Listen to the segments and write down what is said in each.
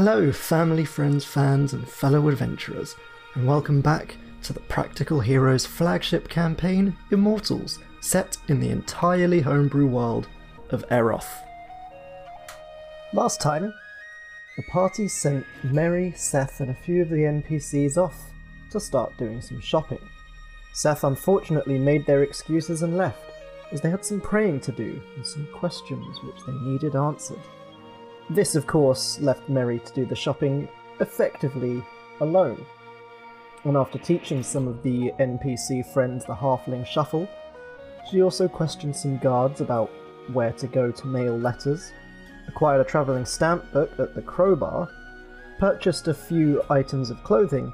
Hello, family, friends, fans, and fellow adventurers, and welcome back to the Practical Heroes flagship campaign, Immortals, set in the entirely homebrew world of Eroth. Last time, the party sent Mary, Seth, and a few of the NPCs off to start doing some shopping. Seth unfortunately made their excuses and left, as they had some praying to do and some questions which they needed answered. This, of course, left Mary to do the shopping effectively alone. And after teaching some of the NPC friends the Halfling Shuffle, she also questioned some guards about where to go to mail letters, acquired a travelling stamp book at the Crowbar, purchased a few items of clothing,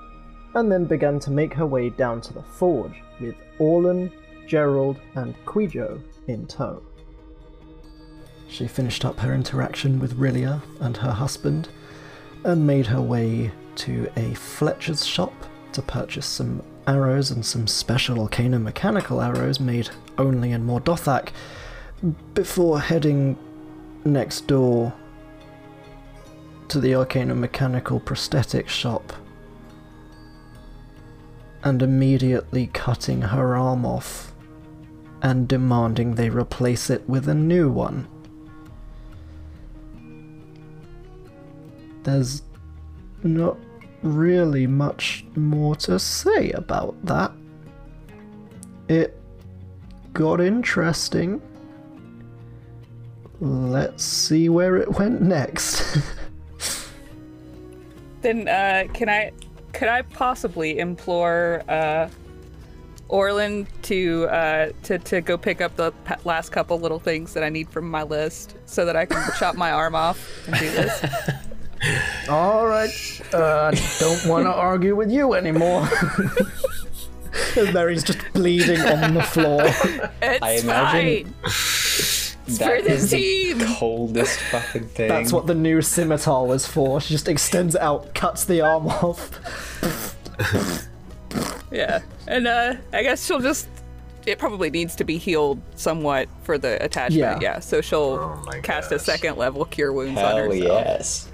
and then began to make her way down to the forge with Orlan, Gerald, and Quijo in tow. She finished up her interaction with Rilia and her husband and made her way to a Fletcher's shop to purchase some arrows and some special Arcana mechanical arrows made only in Mordothak before heading next door to the Arcana mechanical prosthetic shop and immediately cutting her arm off and demanding they replace it with a new one. There's not really much more to say about that. It got interesting. Let's see where it went next. Then uh, can I could I possibly implore uh, Orlan to uh, to to go pick up the last couple little things that I need from my list so that I can chop my arm off and do this? All right, uh, don't want to argue with you anymore. Mary's just bleeding on the floor. It's I imagine- fine. for the is the coldest fucking thing. That's what the new scimitar was for. She just extends it out, cuts the arm off. Yeah, and uh, I guess she'll just. It probably needs to be healed somewhat for the attachment. Yeah. Yeah, so she'll Oh my cast a second level cure wounds on Hell herself. yes.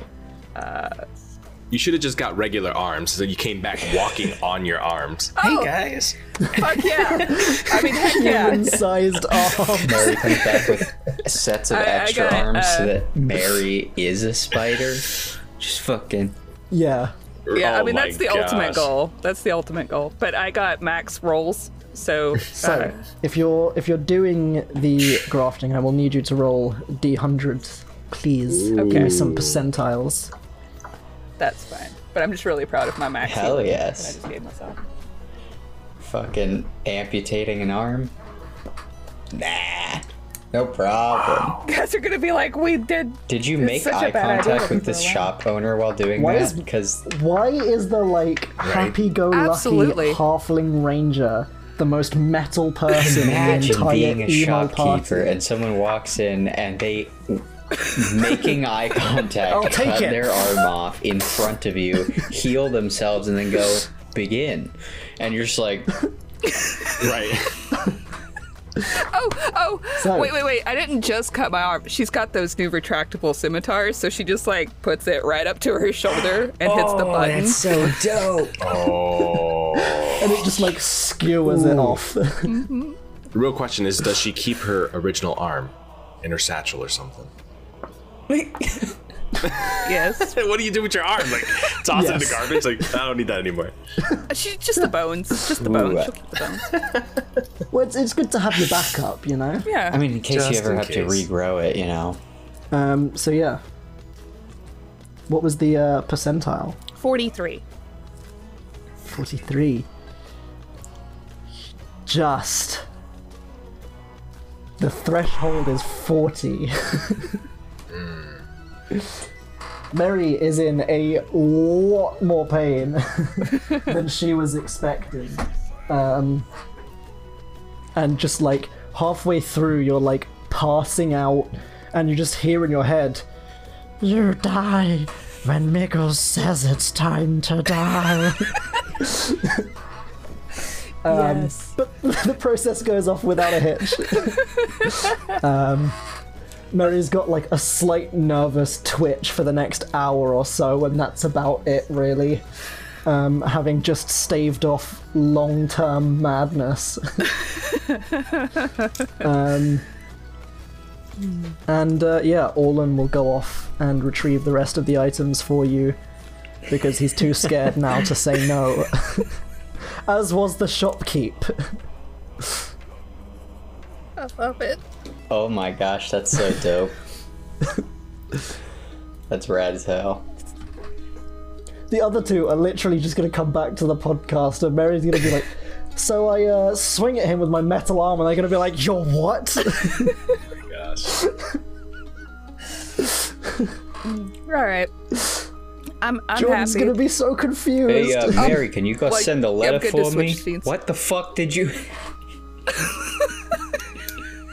You should have just got regular arms so you came back walking on your arms. Oh, Hey guys. fuck yeah! I mean, heck yeah. Human-sized arm. Mary comes back with sets of I- I extra got it, arms so uh, that Mary is a spider. Just fucking. Yeah. Yeah, I Oh mean that's the ultimate goal. That's the ultimate goal. But I got max rolls, so, So, uh, if you're if you're doing the grafting, I will need you to roll d100, please. Give Okay. me some percentiles. That's fine. But I'm just really proud of my max. Hell yes. that I just gave myself. Fucking amputating an arm. Nah. No problem. Guys are gonna be like, we did. Did you make eye contact with this shop owner while doing Why that? is- Because Why is the like happy-go-lucky Absolutely. halfling ranger the most metal person in the imagine entire being a shopkeeper party? and someone walks in and they making eye contact I'll take cut it. their arm off in front of you heal themselves and then go begin and you're just like Right. Oh, oh. So- wait, wait, wait. I didn't just cut my arm. She's got those new retractable scimitars, so she just like puts it right up to her shoulder and hits the oh, button. so dope Oh. and it just like skewers it off. The mm-hmm. real question is does she keep her original arm in her satchel or something? Yes. what do you do with your arm? Like toss it in the garbage? Like I don't need that anymore. She just the bones. Just the bones. uh, She'll keep the bones. well, it's, it's good to have your backup, you know. Yeah. i mean in case Just you ever in have to regrow it you know Um. So yeah. What was the uh, percentile? 43. 43. Just. The threshold is 40. Mary is in a lot more pain than she was expecting. Um, and just like halfway through, you're like passing out, and you just hear in your head, You die when Miggles says it's time to die. Um, yes. but the process goes off without a hitch. um, Mary's got like a slight nervous twitch for the next hour or so, and that's about it, really. Um, having just staved off long term madness. um, and uh, yeah, Orlan will go off and retrieve the rest of the items for you because he's too scared now to say no. As was the shopkeep. I love it. Oh my gosh, that's so dope. that's rad as hell. The other two are literally just going to come back to the podcast, and Mary's going to be like, "So I uh, swing at him with my metal arm," and they're going to be like, "You're what?" Gosh. All right. I'm I'm Jordan's happy. going to be so confused. Hey, uh, Mary, can you go like, send a letter good for me? What the fuck did you?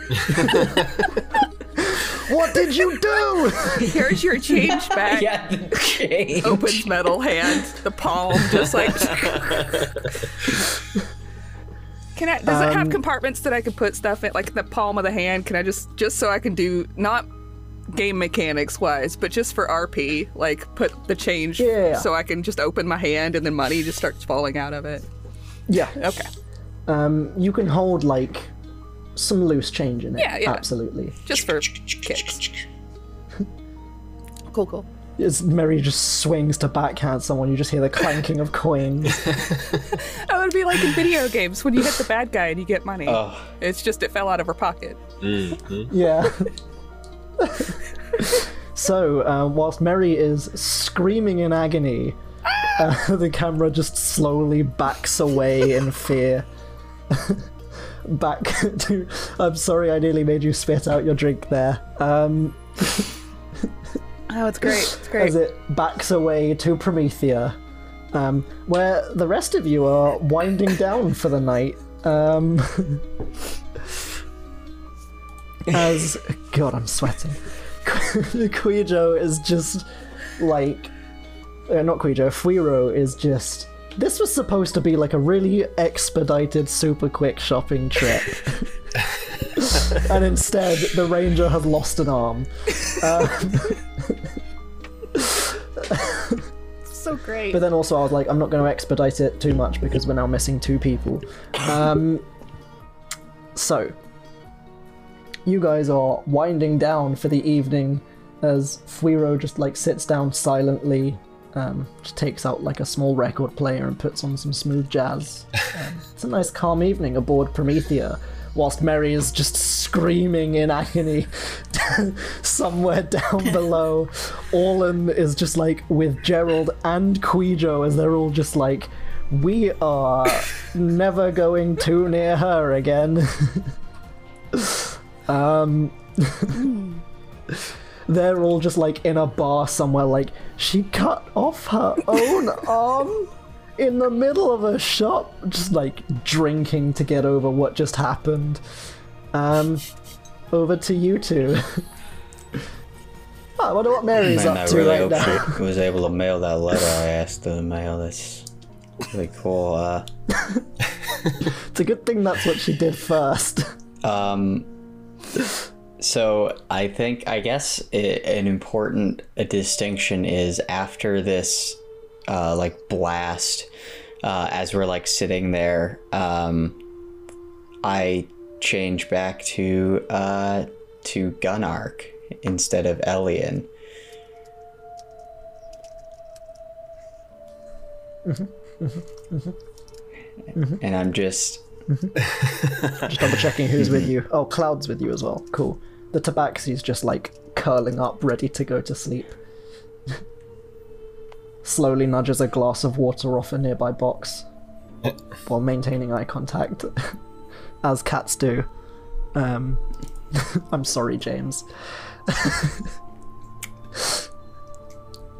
what did you do? Here's your change back. yeah, the change. Opens metal hand, the palm just like. Can I? Does it have compartments that I can put stuff in, like the palm of the hand? Can I just just so I can do not game mechanics wise, but just for RP, like put the change Yeah. so I can just open my hand and then money just starts falling out of it. yeah. Okay, Um, you can hold like some loose change in it. Yeah, yeah. Absolutely. just for kicks. Cool, cool. As Mary just swings to backhand someone, you just hear the clanking of coins. Oh, it'd be like in video games when you hit the bad guy and you get money. Oh. It's just it fell out of her pocket. Yeah. so, uh, whilst Mary is screaming in agony, uh, the camera just slowly backs away in fear. Back to. I'm sorry, I nearly made you spit out your drink there. Um, Oh, it's great. It's great. as it backs away to Promethea, um, where the rest of you are winding down for the night. Um, as God, I'm sweating. Quijo is just like, uh, not Quijo. Fuiro is just. This was supposed to be like a really expedited, super quick shopping trip. and instead, the ranger has lost an arm. so great. But then also I was like, I'm not going to expedite it too much because we're now missing two people. Um, so, you guys are winding down for the evening as Fuiro just like sits down silently, um, just takes out like a small record player and puts on some smooth jazz. Um, it's a nice calm evening aboard Promethea. Whilst Mary is just screaming in agony somewhere down below, Orlan is just like with Gerald and Quijo as they're all just like, we are never going too near her again. um, they're all just like in a bar somewhere, like, she cut off her own arm in the middle of a shop, just like drinking to get over what just happened. Um, over to you two. I wonder what Mary's Man, up I to really right hope now. she was able to mail that letter I asked her to mail. That's really cool. Uh, It's a good thing that's what she did first. Um, so I think I guess i an important distinction is after this, uh, like blast, uh, as we're like sitting there, um, I change back to uh to Gunark instead of Elian. And I'm just Just double checking who's with you. Oh, Cloud's with you as well. Cool. The Tabaxi's just like curling up, ready to go to sleep. Slowly nudges a glass of water off a nearby box while maintaining eye contact, as cats do. Um, I'm sorry, James.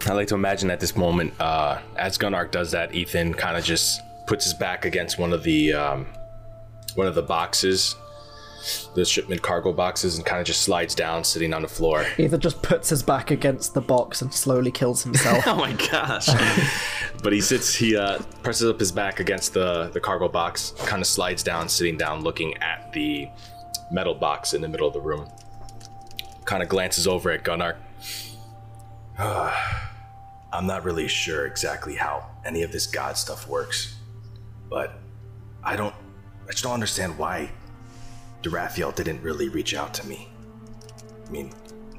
I like to imagine at this moment, uh, as Gunark does that, Ethan kind of just puts his back against one of the um, one of the boxes, the shipment cargo boxes, and kind of just slides down, sitting on the floor. Either just puts his back against the box and slowly kills himself. Oh my gosh! but he sits, he uh, presses up his back against the the cargo box, kind of slides down, sitting down, looking at the metal box in the middle of the room. kind of glances over at Gunnar. I'm not really sure exactly how any of this god stuff works, but I don't. I just don't understand why Durathiel didn't really reach out to me. I mean,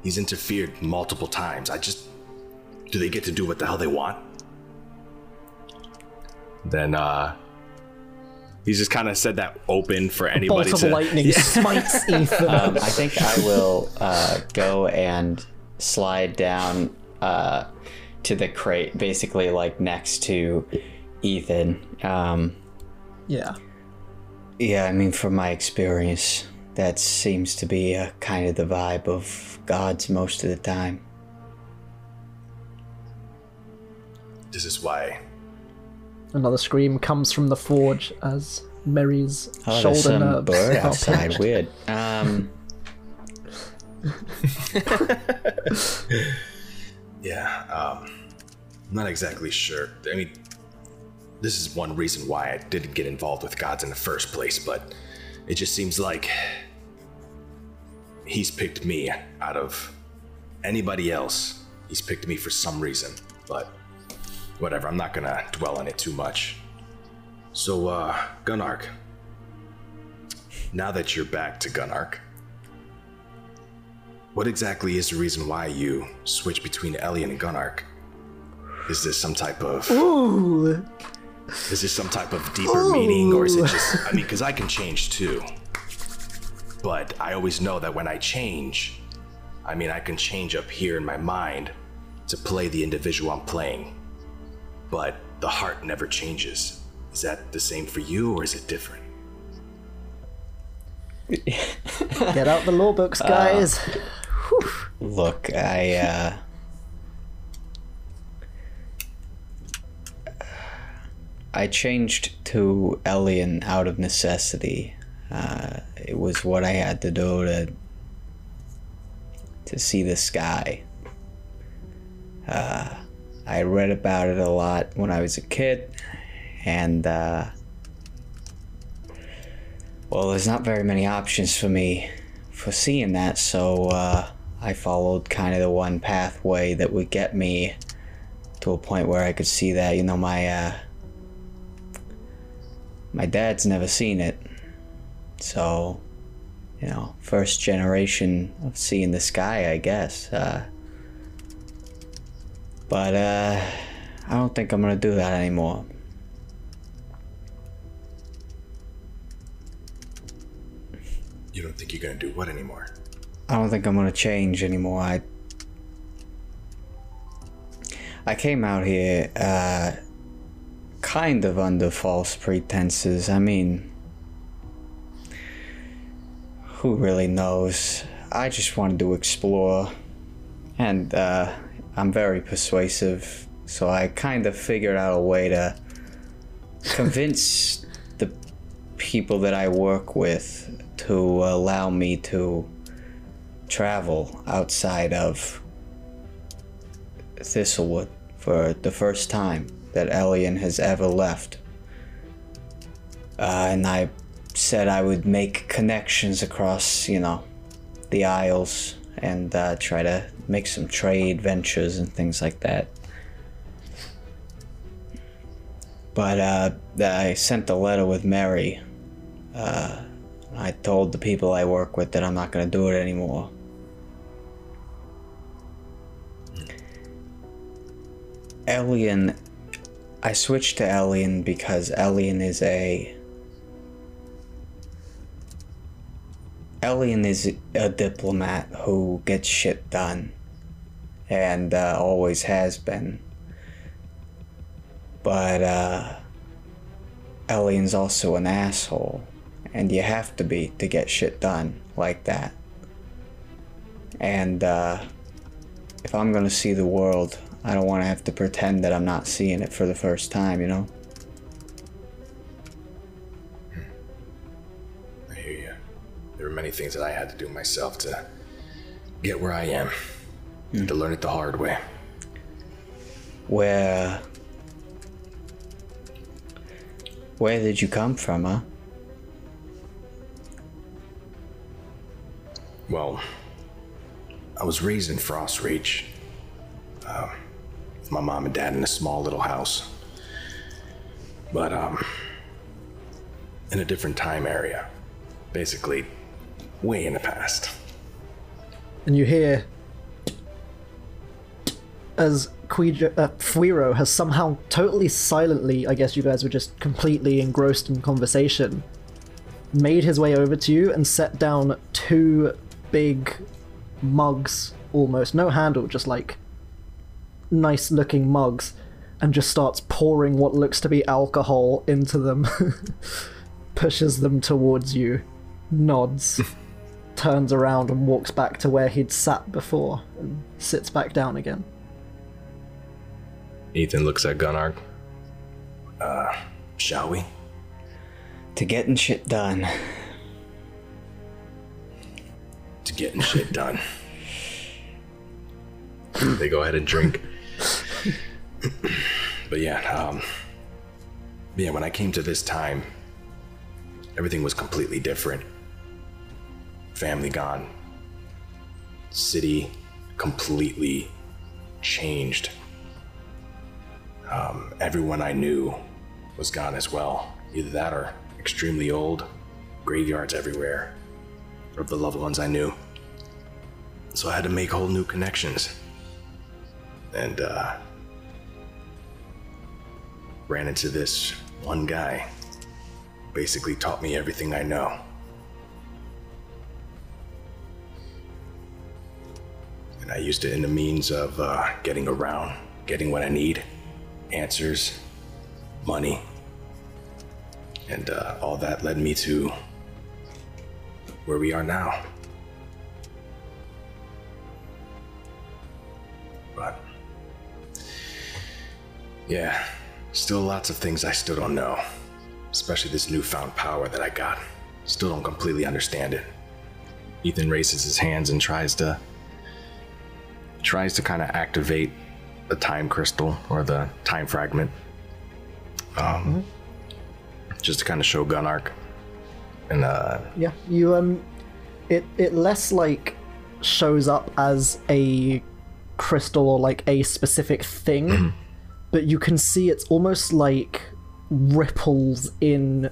he's interfered multiple times. I just. Do they get to do what the hell they want? Then, uh. He's just kind of said that open for anybody Bolt of to. lightning smites Ethan. Um, I think I will uh, go and slide down uh, to the crate, basically like next to Ethan. Um, yeah. Yeah, I mean, from my experience, that seems to be uh, kind of the vibe of gods most of the time. This is why Another scream comes from the forge as Mary's Oh, there's shoulder some nerves bird outside. Weird. Um, Yeah, um, I'm not exactly sure. I mean, this is one reason why I didn't get involved with gods in the first place, but it just seems like he's picked me out of anybody else. He's picked me for some reason, but whatever, I'm not gonna dwell on it too much. So, uh, Gunark, now that you're back to Gunark, what exactly is the reason why you switch between Elian and Gunark? Is this some type of Ooh. Is this some type of deeper meaning or is it just I mean cuz I can change too. But I always know that when I change, I mean I can change up here in my mind to play the individual I'm playing. But the heart never changes. Is that the same for you or is it different? Get out the law books, guys. look, I. Uh, I changed to Elian out of necessity. Uh, it was what I had to do to to see the sky. Uh, I read about it a lot when I was a kid, and uh, well, there's not very many options for me for seeing that, so uh, I followed kind of the one pathway that would get me to a point where I could see that. You know, my uh, my dad's never seen it, so you know, first generation of seeing the sky, I guess. Uh, but uh, I don't think I'm gonna do that anymore. You don't think you're going to do what anymore? I don't think I'm gonna change anymore. I I came out here uh kind of under false pretenses. I mean who really knows? I just wanted to explore and uh I'm very persuasive, so I kind of figured out a way to convince the people that I work with to allow me to travel outside of Thistlewood for the first time that Elian has ever left. Uh, and I said I would make connections across, you know, the Isles and uh, try to make some trade ventures and things like that. But uh, I sent a letter with Mary. Uh, I told the people I work with that I'm not going to do it anymore. Elian, I switched to Elian because Elian is a. Elian is a diplomat who gets shit done. And uh, always has been. But, uh. Elian's also an asshole. And you have to be to get shit done like that. And, uh. If I'm gonna see the world, I don't want to have to pretend that I'm not seeing it for the first time, you know? I hear you. There were many things that I had to do myself to get where I am. To learn it the hard way. Where. Where did you come from, huh? Well, I was raised in Frost Reach. Um, my mom and dad in a small little house. But, um, in a different time area. Basically, way in the past. and you hear as Quij- uh, Fuiro has somehow totally silently, I guess you guys were just completely engrossed in conversation, made his way over to you and set down two big mugs almost, no handle, just like nice looking mugs, and just starts pouring what looks to be alcohol into them, pushes them towards you, nods turns around and walks back to where he'd sat before and sits back down again. Ethan looks at Gunnar. Uh, shall we? To getting shit done. To getting shit done. they go ahead and drink. But yeah, um, yeah, when I came to this time, everything was completely different. Family gone. City completely changed. Um, everyone I knew was gone as well. Either that or extremely old, graveyards everywhere of the loved ones I knew. So I had to make whole new connections. And, uh, ran into this one guy. Basically taught me everything I know. And I used it in the means of uh, getting around, getting what I need answers, money. And uh, all that led me to where we are now. But, yeah, still lots of things I still don't know. Especially this newfound power that I got. Still don't completely understand it. Ethan raises his hands and tries to tries to kind of activate the time crystal or the time fragment. Um, just to kind of show Gunark. And uh, Yeah, you um, it it less like shows up as a crystal or like a specific thing, but you can see it's almost like ripples in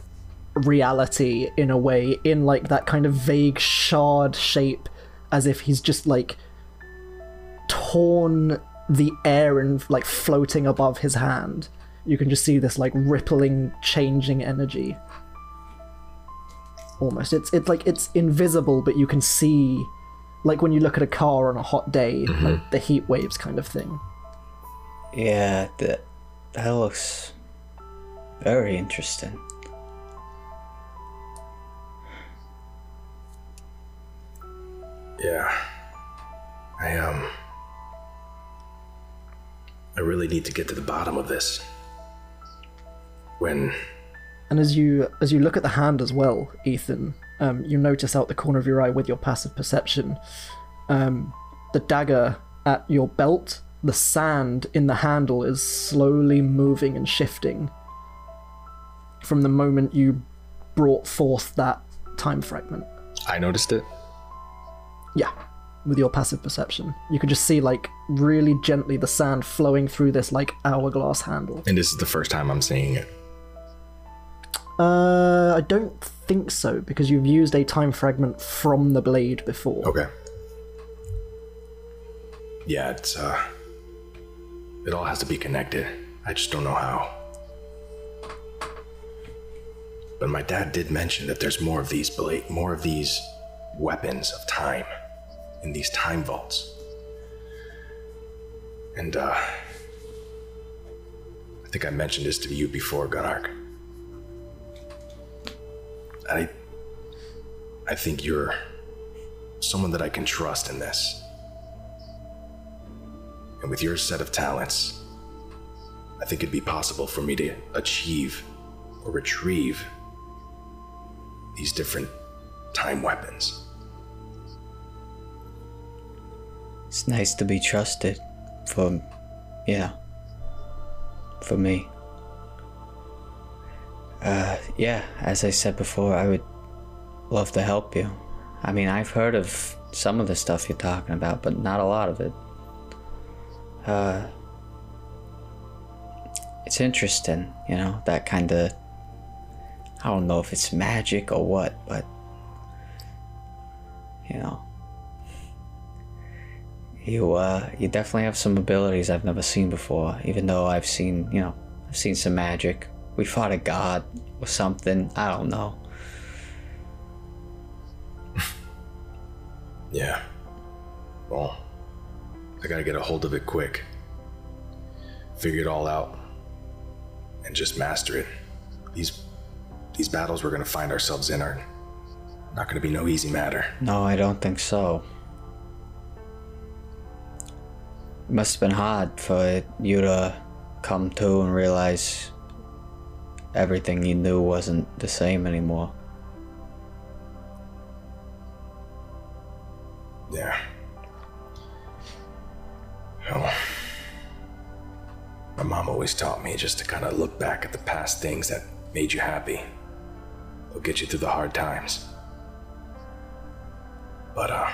reality in a way, in like that kind of vague shard shape, as if he's just like torn the air and like floating above his hand. You can just see this like rippling, changing energy. Almost, it's it's like it's invisible, but you can see, like when you look at a car on a hot day, like mm-hmm. the heat waves kind of thing. Yeah, that that looks very interesting. yeah, I um, I really need to get to the bottom of this. When And as you as you look at the hand as well, Ethan, um, you notice out the corner of your eye with your passive perception, um, the dagger at your belt, the sand in the handle is slowly moving and shifting. From the moment you brought forth that time fragment, I noticed it, yeah, with your passive perception, you could just see like really gently the sand flowing through this like hourglass handle. and this is the first time I'm seeing it. Uh, I don't think so because you've used a time fragment from the blade before. Okay. Yeah, it's uh it all has to be connected. I just don't know how. But my dad did mention that there's more of these bla- more of these weapons of time in these time vaults. And uh I think I mentioned this to you before, Gunark. I I think you're someone that I can trust in this. And with your set of talents, I think it'd be possible for me to achieve or retrieve these different time weapons. It's nice to be trusted. For, yeah. For me. Uh, yeah, as I said before, I would love to help you. I mean, I've heard of some of the stuff you're talking about, but not a lot of it. Uh, it's interesting, you know, that kind of. I don't know if it's magic or what, but. You know. You, uh, you definitely have some abilities I've never seen before, even though I've seen, you know, I've seen some magic. We fought a god or something, I don't know. Yeah. Well, I gotta get a hold of it quick. Figure it all out. And just master it. These these battles we're gonna find ourselves in are not gonna be no easy matter. No, I don't think so. It must have been hard for you to come to and realize everything you knew wasn't the same anymore. Always taught me just to kind of look back at the past things that made you happy. They'll get you through the hard times. But, uh,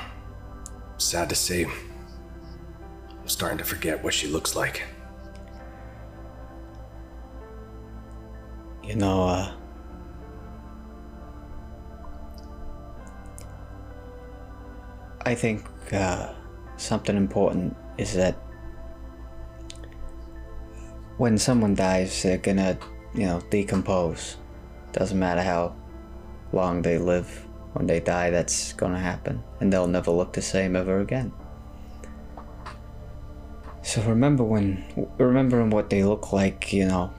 sad to say, I'm starting to forget what she looks like. You know, uh. I think uh, something important is that when someone dies, they're gonna, you know, decompose. Doesn't matter how long they live. When they die, that's gonna happen, and they'll never look the same ever again. So remember when, remembering what they look like, you know,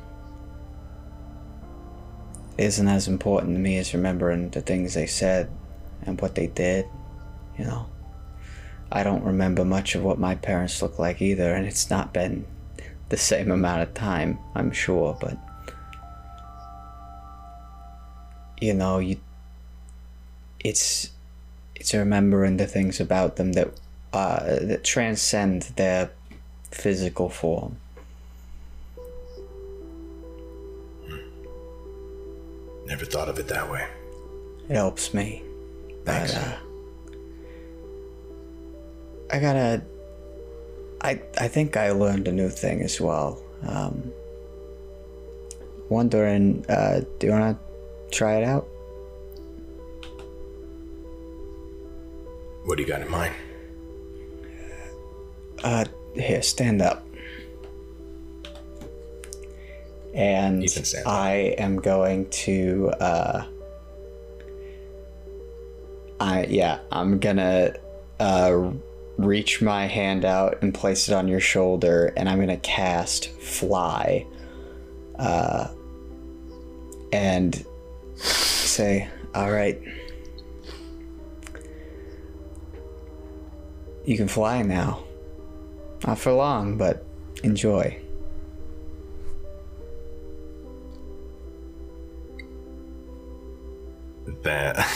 isn't as important to me as remembering the things they said and what they did, you know. I don't remember much of what my parents looked like either, and it's not been the same amount of time, I'm sure, but you know, you it's it's remembering the things about them that uh, that transcend their physical form. Never thought of it that way. It helps me. Thanks. But, uh, I gotta. I I think I learned a new thing as well. Um, wondering, uh, do you wanna try it out? What do you got in mind? Uh, here, stand up. And stand up. I am going to, uh, I, yeah, I'm gonna, uh, reach my hand out and place it on your shoulder, and I'm gonna cast Fly, uh, and say, alright. You can fly now. Not for long, but enjoy. That.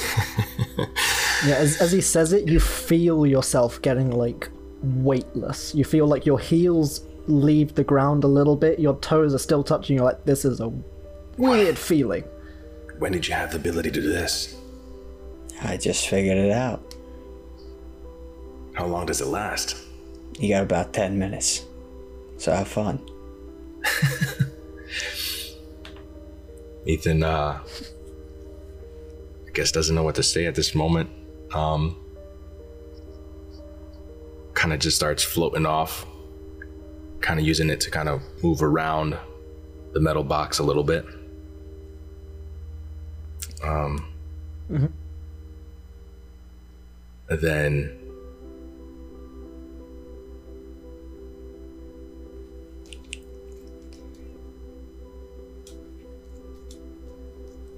Yeah, as, as he says it, you feel yourself getting like weightless. You feel like your heels leave the ground a little bit. Your toes are still touching. You're like, this is a weird feeling. when did you have the ability to do this? I just figured it out. How long does it last? You got about 10 minutes. So have fun. Ethan, uh, I guess doesn't know what to say at this moment. Um, kind of just starts floating off, kind of using it to kind of move around the metal box a little bit. Um, and then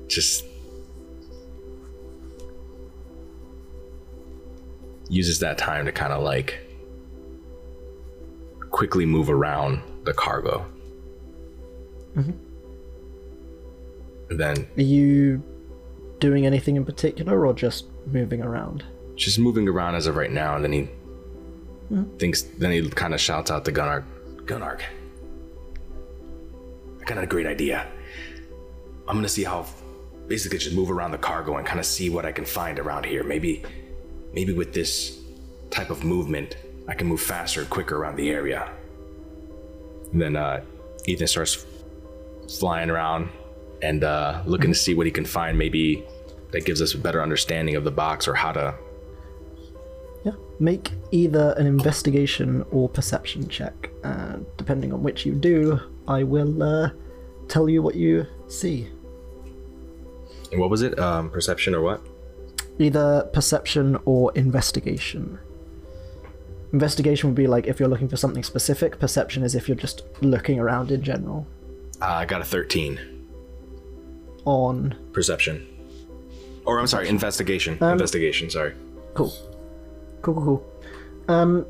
just uses that time to kind of like quickly move around the cargo. Mm-hmm. And then Are you doing anything in particular or just moving around? just moving around as of right now, and then he mm-hmm. thinks. Then he kind of shouts out to Gunnar, Gunnar, I got a great idea. I'm gonna see how, basically, just move around the cargo and kind of see what I can find around here. Maybe, maybe with this type of movement, I can move faster, quicker around the area. And then uh, Ethan starts flying around and uh, looking to see what he can find. Maybe that gives us a better understanding of the box or how to. Yeah. Make either an investigation or perception check. And depending on which you do, I will uh, tell you what you see. And what was it? Um, perception or what? Either perception or investigation. Investigation would be like if you're looking for something specific, perception is if you're just looking around in general. Uh, I got a 13. On. Perception. Or I'm sorry, investigation. investigation, sorry. Cool. Cool, cool, cool. Um,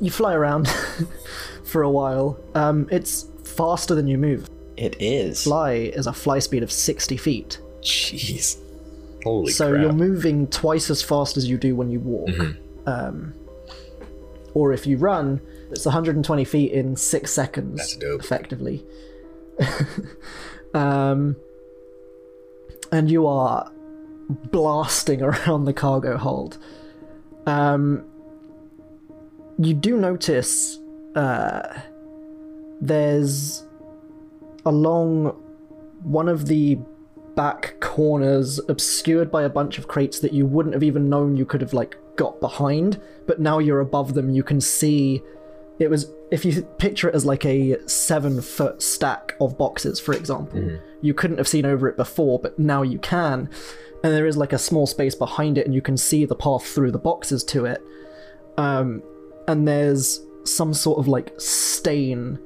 you fly around for a while. Um, it's faster than you move. It is. Fly is a fly speed of 60 feet. Jeez. Holy so crap. you're moving twice as fast as you do when you walk. Um, or if you run, it's 120 feet in six seconds. That's dope. Effectively. um, and you are blasting around the cargo hold. Um, you do notice uh, there's along one of the back corners obscured by a bunch of crates that you wouldn't have even known you could have like got behind but now you're above them you can see it was if you picture it as like a seven foot stack of boxes for example you couldn't have seen over it before but now you can and there is like a small space behind it and you can see the path through the boxes to it um and there's some sort of like stain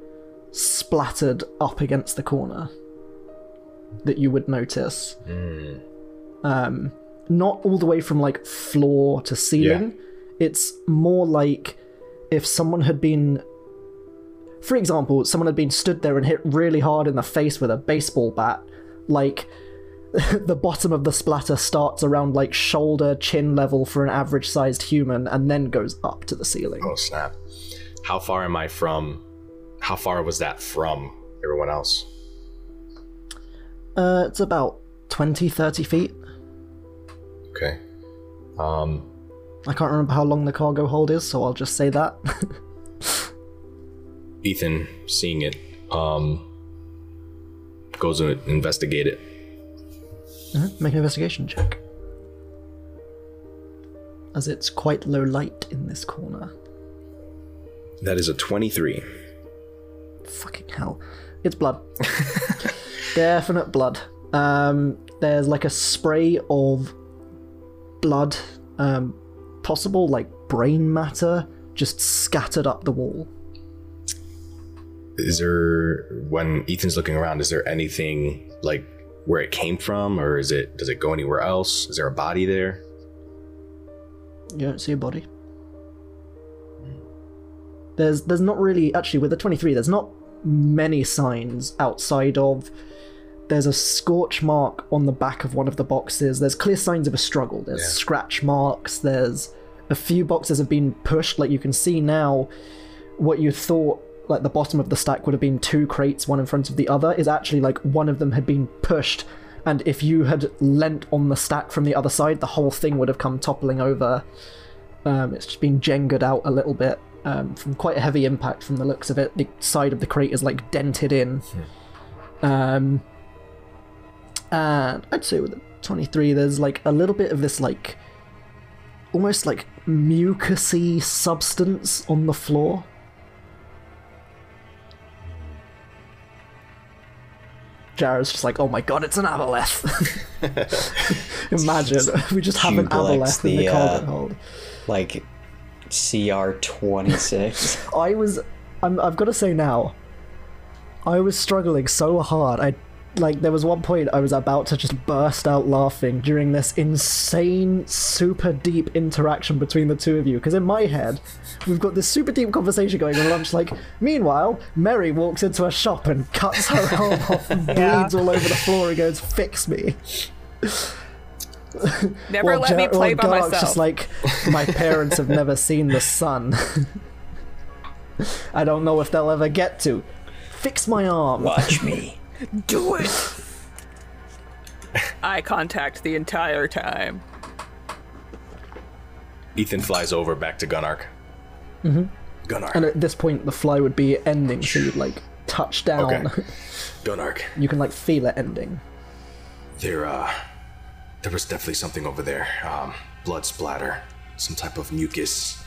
splattered up against the corner that you would notice. Um, not all the way from like floor to ceiling. It's more like if someone had been, for example, someone had been stood there and hit really hard in the face with a baseball bat. Like the bottom of the splatter starts around like shoulder, chin level for an average sized human and then goes up to the ceiling. Oh, snap. How far am I from. How far was that from everyone else? Uh, it's about 20, 30 feet. Okay. Um, I can't remember how long the cargo hold is, so I'll just say that. Ethan, seeing it, um, goes to investigate it. Mhm, Make an investigation check. As it's quite low light in this corner. That is a 23. Fucking hell. It's blood. Definite blood. Um, there's like a spray of blood, um, possible like brain matter, just scattered up the wall. Is there, when Ethan's looking around, is there anything like where it came from, or is it, does it go anywhere else? Is there a body there? You don't see a body. There's there's not really actually with the 23 there's not many signs outside of there's a scorch mark on the back of one of the boxes. There's clear signs of a struggle. There's Yeah. scratch marks. There's a few boxes have been pushed. Like you can see now, what you thought like the bottom of the stack would have been two crates, one in front of the other, is actually like one of them had been pushed. And if you had leant on the stack from the other side, the whole thing would have come toppling over. Um, it's just been jengered out a little bit um, from quite a heavy impact from the looks of it. The side of the crate is like dented in. Um, and I'd say with the 23, there's like a little bit of this like almost like mucusy substance on the floor. Jared's just like, oh my god, it's an aboleth. Imagine we just have an aboleth in the the, cargo uh, hold. Like CR twenty six. I was, I'm, I've got to say now, I was struggling so hard. I like there was one point I was about to just burst out laughing during this insane, super deep interaction between the two of you. Because in my head, we've got this super deep conversation going on lunch. Like, meanwhile, Mary walks into a shop and cuts her arm off and bleeds all over the floor and goes, "Fix me." Never let me Jar- play by Garlock's myself. just like, my parents have never seen the sun. I don't know if they'll ever get to. Fix my arm. Watch me. Do it. Eye contact the entire time. Ethan flies over back to Gunark. Mm-hmm. Gunark. And at this point, the fly would be ending, so you'd like touch down. Okay. Gunark. you can like feel it ending. There, uh, there was definitely something over there. Um, blood splatter, some type of mucus.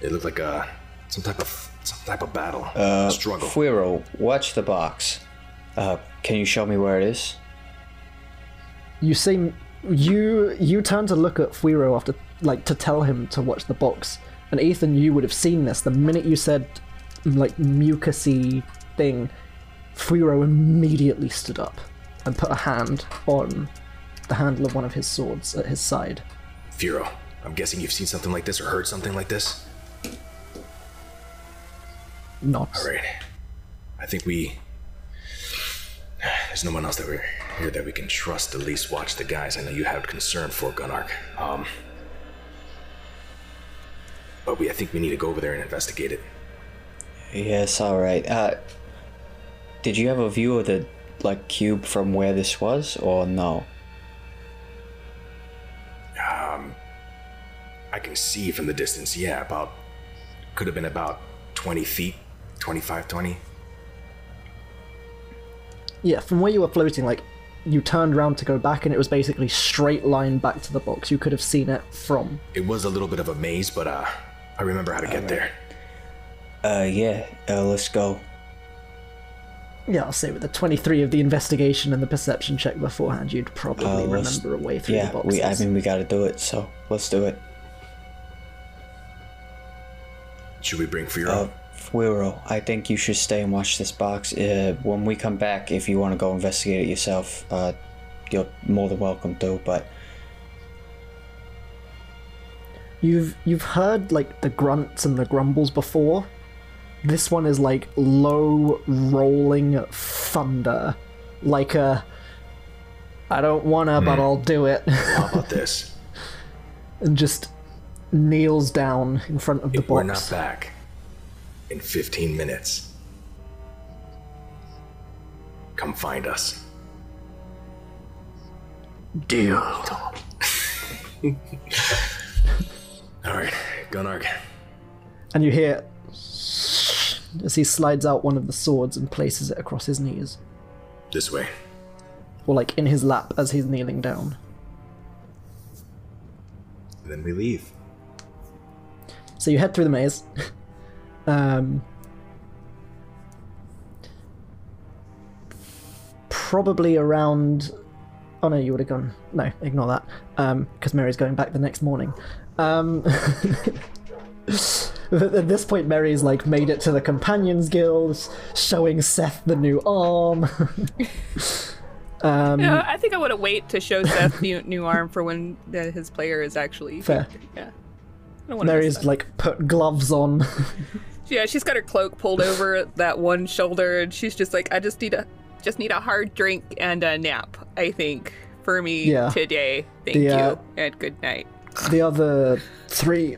It looked like a some type of some type of battle, Uh, struggle. Fuiro, watch the box. Uh, can you show me where it is? You seem you you turn to look at Fuiro after like to tell him to watch the box. And Ethan, you would have seen this the minute you said like mucusy thing. Fuiro immediately stood up and put a hand on the handle of one of his swords at his side. Fuiro, I'm guessing you've seen something like this or heard something like this. Not. All right. I think we. There's no one else that we're here that we can trust. At least watch the guys. I know you have concern for Gunark. Um. But we, I think we need to go over there and investigate it. Yes, all right. Uh, did you have a view of the like cube from where this was, or no? Um, I can see from the distance. Yeah, about could have been about 20 feet, 25, 20. Yeah, from where you were floating, like you turned around to go back, and it was basically straight line back to the box. You could have seen it from. It was a little bit of a maze, but uh, I remember how to get there. Uh, yeah. Uh, let's go. Yeah, I'll say with the twenty-three of the investigation and the perception check beforehand, you'd probably Uh, remember a way through the box. Yeah, we. I mean, we got to do it. So let's do it. Should we bring Firo? Uh, Fuiro, I think you should stay and watch this box. Uh, when we come back, if you want to go investigate it yourself, uh, you're more than welcome to. But You've you've heard like the grunts and the grumbles before. This one is like low rolling thunder, like a. I don't wanna, Hmm. but I'll do it, How about this? and just kneels down in front of the If we're not back in 15 minutes, come find us. Deal. All right, Gunnar. And you hear as he slides out one of the swords and places it across his knees, This way. or like in his lap as he's kneeling down. And then we leave. So you head through the maze. um, probably around. Oh no, you would have gone. No, ignore that. Because Mary's going back the next morning. Um, at this point, Mary's like made it to the Companions Guild, showing Seth the new arm. um, I think I would have wait to show Seth the new arm for when the, his player is actually Fair. Yeah. I don't wanna miss Mary's like put gloves on. Yeah, she's got her cloak pulled over that one shoulder, and she's just like, I just need a just need a hard drink and a nap. I think for me Yeah. today. Thank The, uh, you and good night. the other three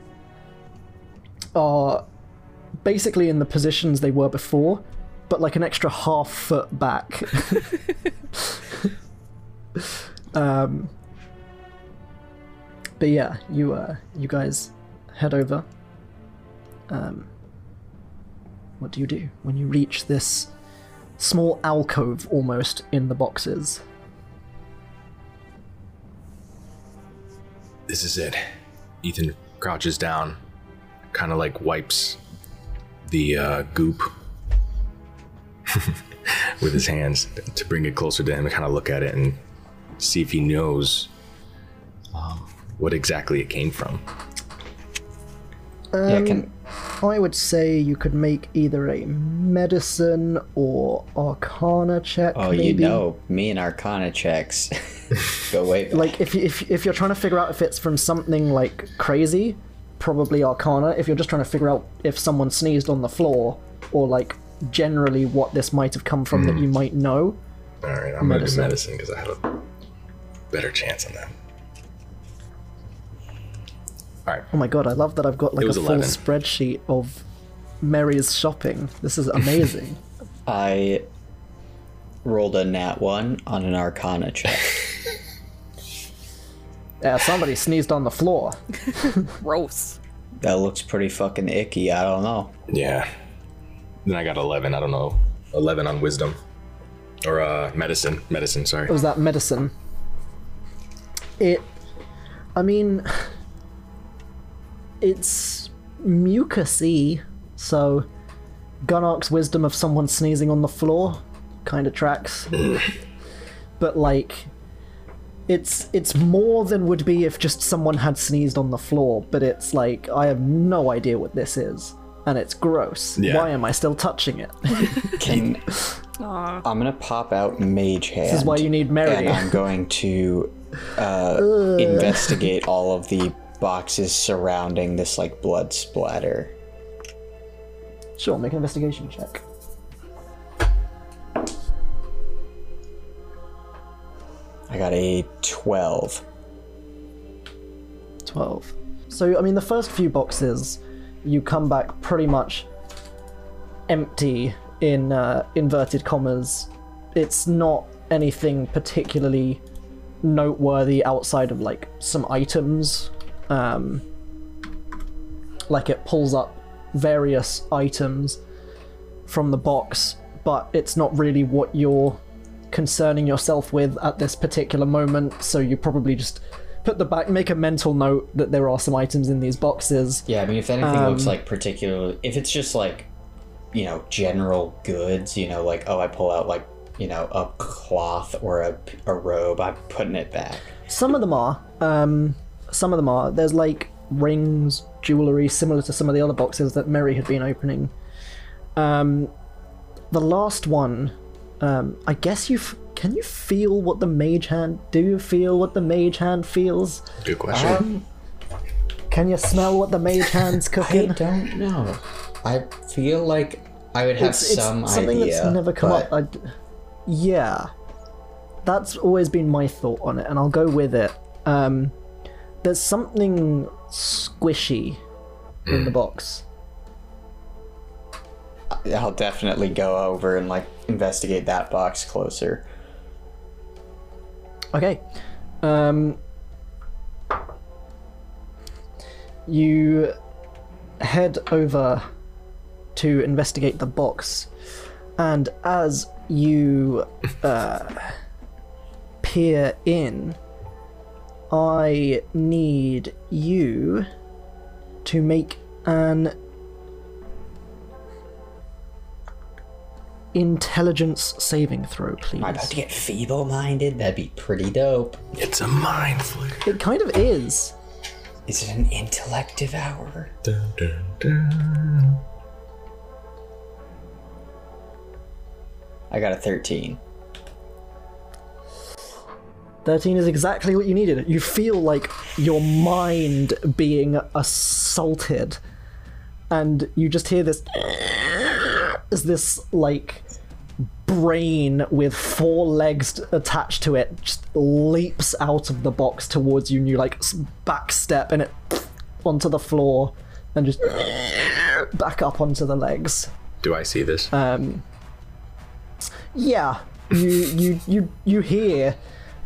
are basically in the positions they were before, but like an extra half foot back. um, but yeah, you uh, you guys head over. Um, what do you do when you reach this small alcove almost in the boxes? This is it. Ethan crouches down, kind of like wipes the uh, goop with his hands to bring it closer to him and kind of look at it and see if he knows um, what exactly it came from. yeah, can I would say you could make either a medicine or arcana check. oh maybe. you know me and Arcana checks go way back. Like if you, if if you're trying to figure out if it's from something like crazy, probably arcana. If you're just trying to figure out if someone sneezed on the floor or like generally what this might have come from that hmm. you might know. All right, I'm gonna do Medicine. medicine because I have a better chance on that. All right, Oh my god, I love that I've got like a was full 11. spreadsheet of Mary's shopping. This is amazing. I rolled a nat one on an Arcana check. yeah, somebody sneezed on the floor. Gross. That looks pretty fucking icky. I don't know. Yeah. Then I got 11. I don't know. 11 on wisdom. Or uh, medicine. Medicine, sorry. was that medicine? It, I mean, it's mucusy, so Gunark's wisdom of someone sneezing on the floor kind of tracks. but like, it's it's more than would be if just someone had sneezed on the floor. But it's like I have no idea what this is, and it's gross. Yeah. Why am I still touching it? Can I'm gonna pop out Mage Hand. this is why you need Mary. and I'm going to uh, investigate all of the boxes surrounding this like blood splatter. Sure, make an investigation check. I got a twelve. 12. So, I mean, the first few boxes, you come back pretty much empty in uh, inverted commas. It's not anything particularly noteworthy outside of like some items. Um, like it pulls up various items from the box, but it's not really what you're concerning yourself with at this particular moment. So you probably just put the back, make a mental note that there are some items in these boxes. Yeah, I mean, if anything looks Um, like particularly, if it's just like, you know, general goods, you know, like oh, I pull out like you know a cloth or a, a robe, I'm putting it back. Some of them are. Um, some of them are. There's like rings, jewelry, similar to some of the other boxes that Mary had been opening. Um, the last one, um, I guess you f- can you feel what the mage hand? Do you feel what the mage hand feels? Good question. Um, Can you smell what the mage hand's cooking? I don't know. I feel like I would have it's, it's some something idea. that's never come but up. I d yeah, that's always been my thought on it, and I'll go with it. Um, there's something squishy in the box. I'll definitely go over and like investigate that box closer. Okay. Um, you head over to investigate the box, and as you uh, peer in, I need you to make an intelligence saving throw, please. Am I about to get feeble-minded? That'd be pretty dope. It's a mind flick. It kind of is. Is it an intellect devourer? Dun, dun, dun. I got a thirteen. 13 is exactly what you needed. You feel like your mind being assaulted, and you just hear this. Is this like brain with four legs attached to it just leaps out of the box towards you, and you like back step and it onto the floor and just back up onto the legs. Do I see this? Um Yeah, you you you you hear,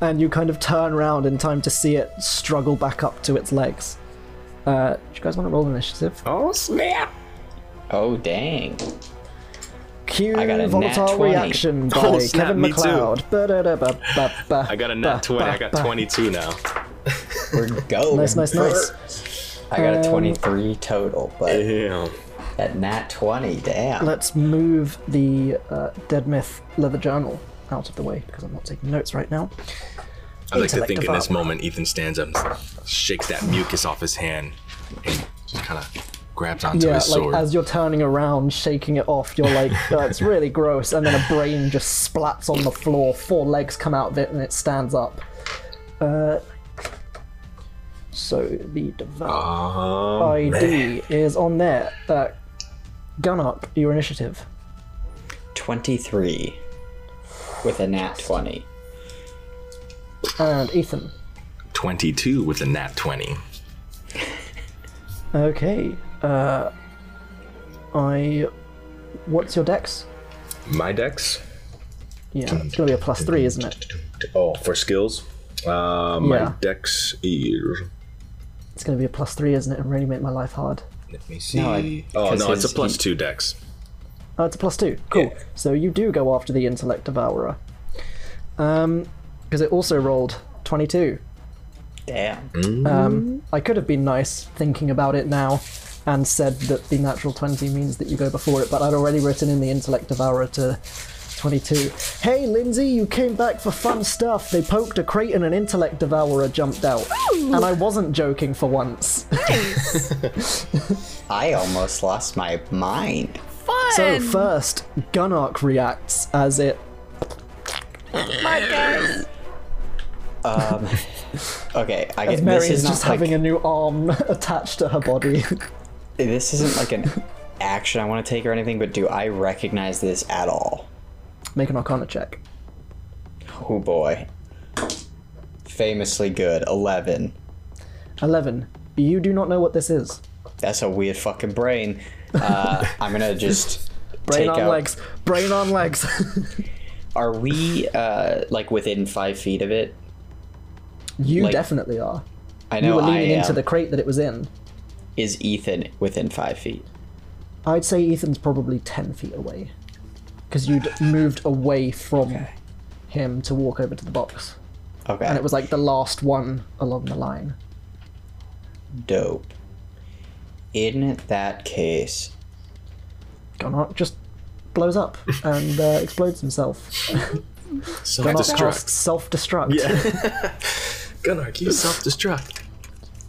and you kind of turn around in time to see it struggle back up to its legs. Uh, do you guys want to roll initiative? oh, snap. Oh dang! Cue I got a nat volatile 20. reaction by Oh, snap, Kevin me too. MacLeod. I got a nat 20. I got 22 now. We're going. Nice, nice, nice. I got a Um, twenty-three total, but Damn. that nat twenty, damn. Let's move the uh, Dead Myth leather journal out of the way because I'm not taking notes right now. I like to think in this moment, Ethan stands up, and shakes that mucus off his hand, and just kind of grabs onto Yeah, his like sword. as you're turning around, shaking it off, you're like, oh, it's really gross. And then a brain just splats on the floor, four legs come out of it, and it stands up. Uh, so the devour Oh, ID is on there. Uh, Gunnock, your initiative. Twenty-three with a nat twenty. And Ethan. 22 with a nat 20. Okay. Uh, I. What's your dex? My dex? Yeah, it's gonna be a plus three, isn't it? Oh, for skills? Uh, my Yeah. dex is It's going to be a plus three, isn't it? And really make my life hard. Let me see. No, I- oh 'cause no, it's a plus he- two dex. Oh, it's a plus two. Cool. Yeah. So you do go after the intellect devourer. Um, because it also rolled twenty-two. Damn. Um, I could have been nice thinking about it now and said that the natural 20 means that you go before it, but I'd already written in the intellect devourer to 22. Hey, Lindsay, you came back for fun stuff. They poked a crate and an intellect devourer jumped out. And I wasn't joking for once. I almost lost my mind. Fun. so, first, Gunark reacts as it. my guys. Um, okay, I As get Mary this is is just like, having a new arm attached to her body. this isn't like an action I want to take or anything, but do I recognize this at all? Make an arcana check. Oh boy. Famously good. 11. 11. You do not know what this is. That's a weird fucking brain. Uh, I'm gonna just Brain on out. legs. Brain on legs. Are we uh, like within five feet of it? you Like- definitely are. I know. You were leaning into the crate that it was in. Is Ethan within five feet? I'd say Ethan's probably 10 feet away. Because you'd moved away from Okay. him to walk over to the box. Okay. And it was like the last one along the line. dope. In that case, Gunnar just blows up and uh, explodes himself. Gunnar casts Self-destruct. self destruct. Yeah. Gunnar, you self-destruct.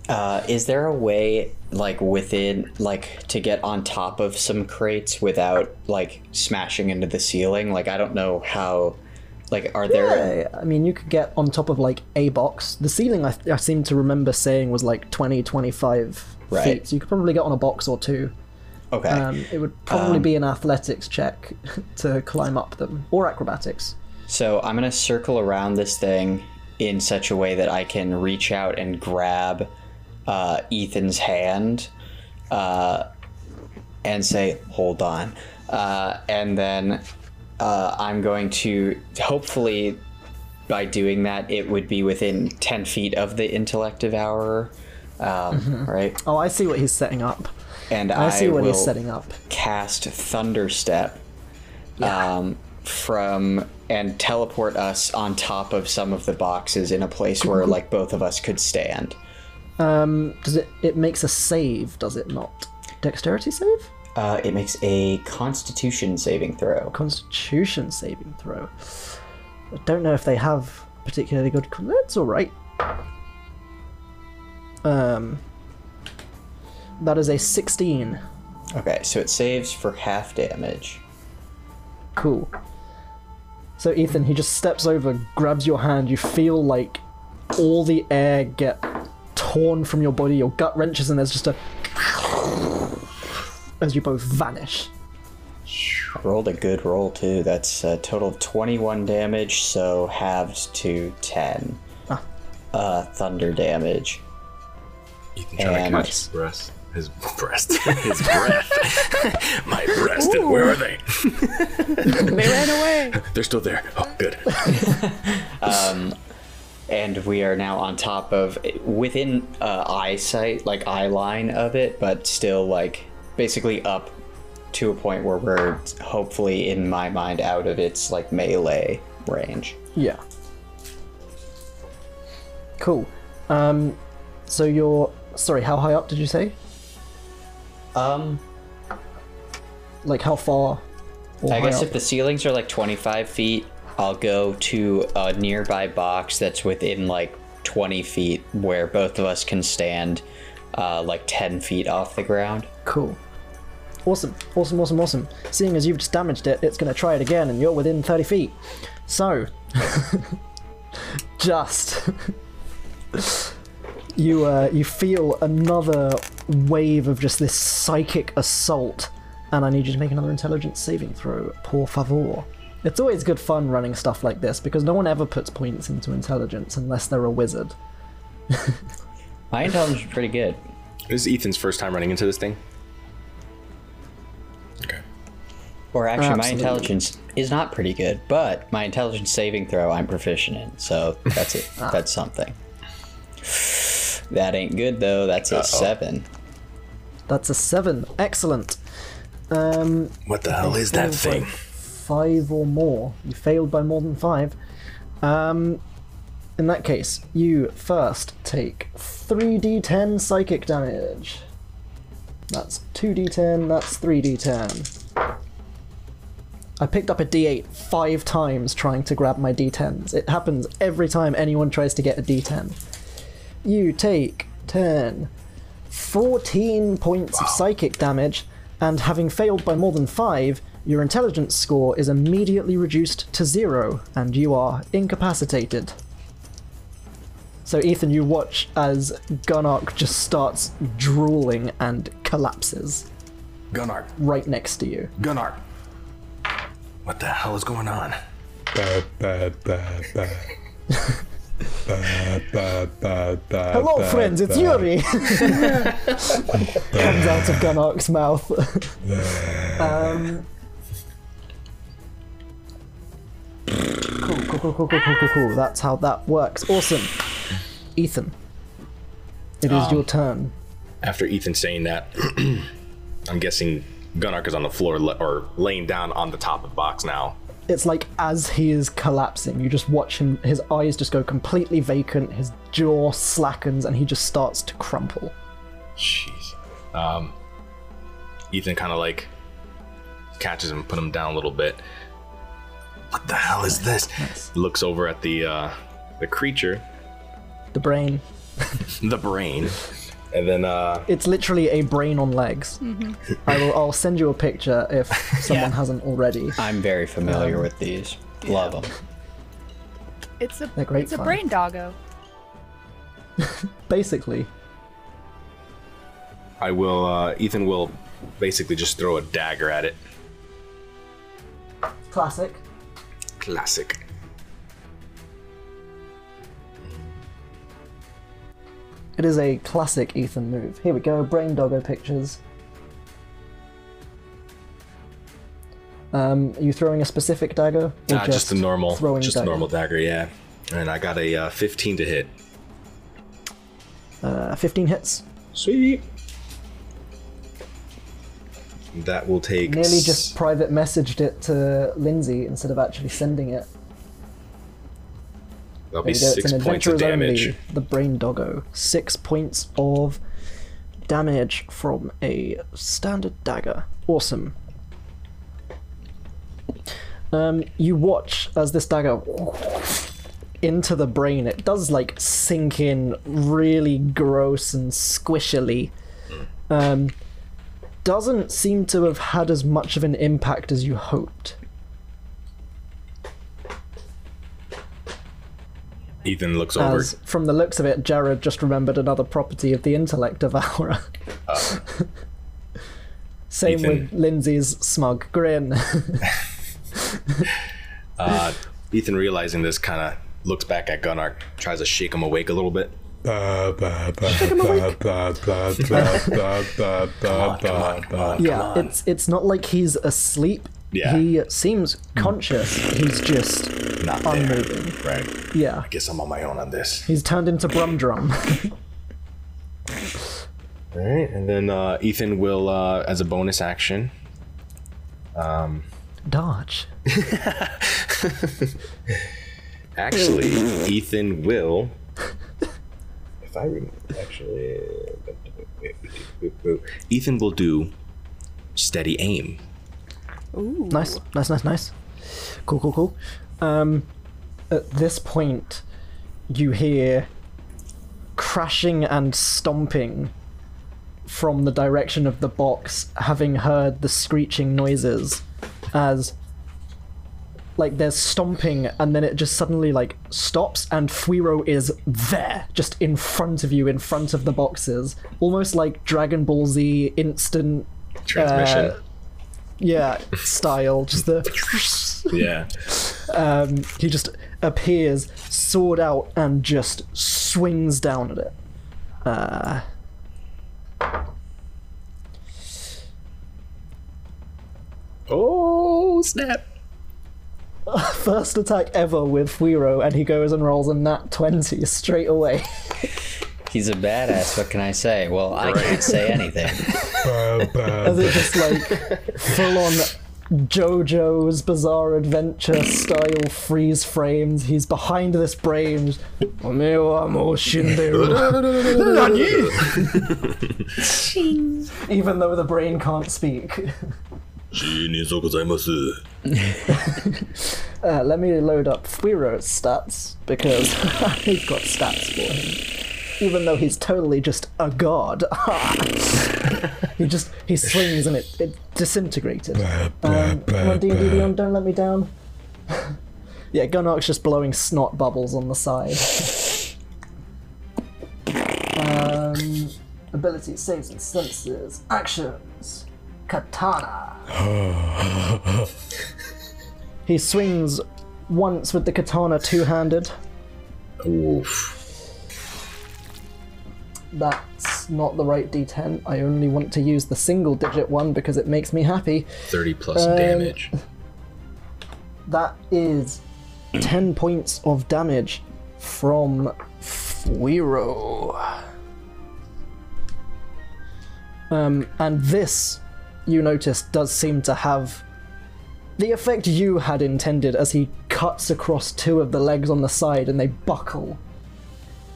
uh, is there a way, like within, like to get on top of some crates without like smashing into the ceiling? Like I don't know how. Like, are there? Yeah, I mean, you could get on top of like a box. The ceiling, I, I seem to remember saying, was like 20, 25 Right. feet. So you could probably get on a box or two. Okay. Um, it would probably be an athletics check to climb up them, or acrobatics. So I'm gonna circle around this thing in such a way that I can reach out and grab uh, Ethan's hand uh, and say, "Hold on," uh, and then uh, I'm going to hopefully by doing that it would be within ten feet of the intellect devourer, um, right? Oh, I see what he's setting up. And I I, see what will he's setting up. cast Thunderstep um, from and teleport us on top of some of the boxes in a place where like both of us could stand. Um, does it? It makes a save, does it not? Dexterity save? Uh, it makes a Constitution saving throw. Constitution saving throw. I don't know if they have particularly good. That's all right. Um, that is a sixteen. Okay, so it saves for half damage. Cool. So Ethan, he just steps over, grabs your hand. You feel like all the air get torn from your body. Your gut wrenches, and there's just a as you both vanish. Rolled a good roll too. That's a total of 21 damage, so halved to 10. Ah. Uh, thunder damage. Ethan trying And- to catch his breast. His breast. His breath. My breast. Where are they? They ran away. They're still there. Oh, good. um, and we are now on top of within uh, eyesight like eye line of it but still like basically up to a point where we're hopefully in my mind out of its like melee range Yeah. Cool. Um, so you're sorry. How high up did you say? um Like how far? I guess up? if the ceilings are like 25 feet i'll go to a nearby box that's within like 20 feet where both of us can stand uh, like 10 feet off the ground Cool. Awesome, awesome, awesome, awesome. Seeing as you've just damaged it, it's going to try it again, and you're within 30 feet. So, just you uh, you feel another wave of just this psychic assault, and I need you to make another intelligence saving throw, por favor. It's always good fun running stuff like this because no one ever puts points into intelligence unless they're a wizard. my intelligence is pretty good This is Ethan's first time running into this thing. Okay. Or actually, my intelligence is not pretty good, but my intelligence saving throw I'm proficient in, so that's it. Ah. That's something. That ain't good though. That's a seven. That's a seven. Excellent. Um, What the hell is that thing? Five or more. You failed by more than five. Um, in that case, you first take 3d10 psychic damage. That's 2d10, that's 3d10. I picked up a d8 five times trying to grab my d10s. It happens every time anyone tries to get a d10. You take 10, 14 points of psychic damage, and having failed by more than 5, your intelligence score is immediately reduced to 0, and you are incapacitated. So, Ethan, you watch as Gunark just starts drooling and collapses Gunnar, right next to you. Gunnar. What the hell is going on? Hello, friends, it's Yuri! Comes out of Gunark's mouth. um, cool, cool, cool, cool, cool, cool, cool, cool. That's how that works. Awesome. Ethan, it is your turn. After Ethan saying that, I'm guessing Gunnar is on the floor le- or laying down on the top of the box now. It's like as he is collapsing, you just watch him, his eyes just go completely vacant, his jaw slackens, and he just starts to crumple. Jeez. Um, Ethan kind of like catches him, put him down a little bit. What the hell is this? Looks over at the uh, the creature, The brain. the brain, and then uh, It's literally a brain on legs. I will. I'll send you a picture if someone Yeah. hasn't already. I'm very familiar with these. Love them. It's a They're great it's a brain doggo. Basically, I will. Uh, Ethan will basically just throw a dagger at it. classic. Classic. It is a classic Ethan move. Here we go. Brain doggo pictures. Um, are you throwing a specific dagger? Or Ah, just, a normal, throwing just a dagger? normal dagger, yeah. And I got a uh, 15 to hit. Uh, Fifteen hits. Sweet. That will take. Nearly just private messaged it to Lindsay instead of actually sending it. That'll be six It's an points of damage. The brain doggo. Six points of damage from a standard dagger. Awesome. Um, you watch as this dagger into the brain. It does like sink in really gross and squishily. Um, doesn't seem to have had as much of an impact as you hoped. Ethan looks over. As from the looks of it, Jared just remembered another property of the intellect devourer. Same with Lindsay's smug grin. Uh, Ethan, realizing this, kind of looks back at Gunnar, tries to shake him awake a little bit. yeah, it's it's not like he's asleep. Yeah. He seems conscious. He's just Not there. unmoving. Right. Yeah. I guess I'm on my own on this. He's turned into Brumdrum. All right, and then uh, Ethan will, uh, as a bonus action, um, Dodge. actually, Ethan will. If I actually, Ethan will do steady aim. Nice, nice, nice, nice. Cool, cool, cool. Um, at this point, you hear crashing and stomping from the direction of the box, having heard the screeching noises as like there's stomping and then it just suddenly like stops and Fuiro is there just in front of you in front of the boxes almost like Dragon Ball Z instant Transmission. Uh, yeah style just the yeah. um, he just appears sword out and just swings down at it uh, Oh snap! first attack ever with Fuiro and he goes and rolls a nat 20 straight away He's a badass. What can I say? Well, I can't say anything. As it just like full on JoJo's Bizarre Adventure style freeze frames. He's behind this brain. just, "Omewa mo shinderu." Even though the brain can't speak. Uh, let me load up Fuiro's stats because he's got stats for him. Even though he's totally just a god, he just he swings and it, it disintegrated. Um, come on, D&D Beyond, don't let me down. yeah, Gunark's just blowing snot bubbles on the side. um, abilities, saves, and senses, actions, katana. He swings once with the katana two-handed. Oof. That's not the right d10. I only want to use the single digit one because it makes me happy. 30 plus Um, damage. That is 10 points of damage from Fuiro. Um, and this, you notice, does seem to have the effect you had intended as he cuts across two of the legs on the side and they buckle.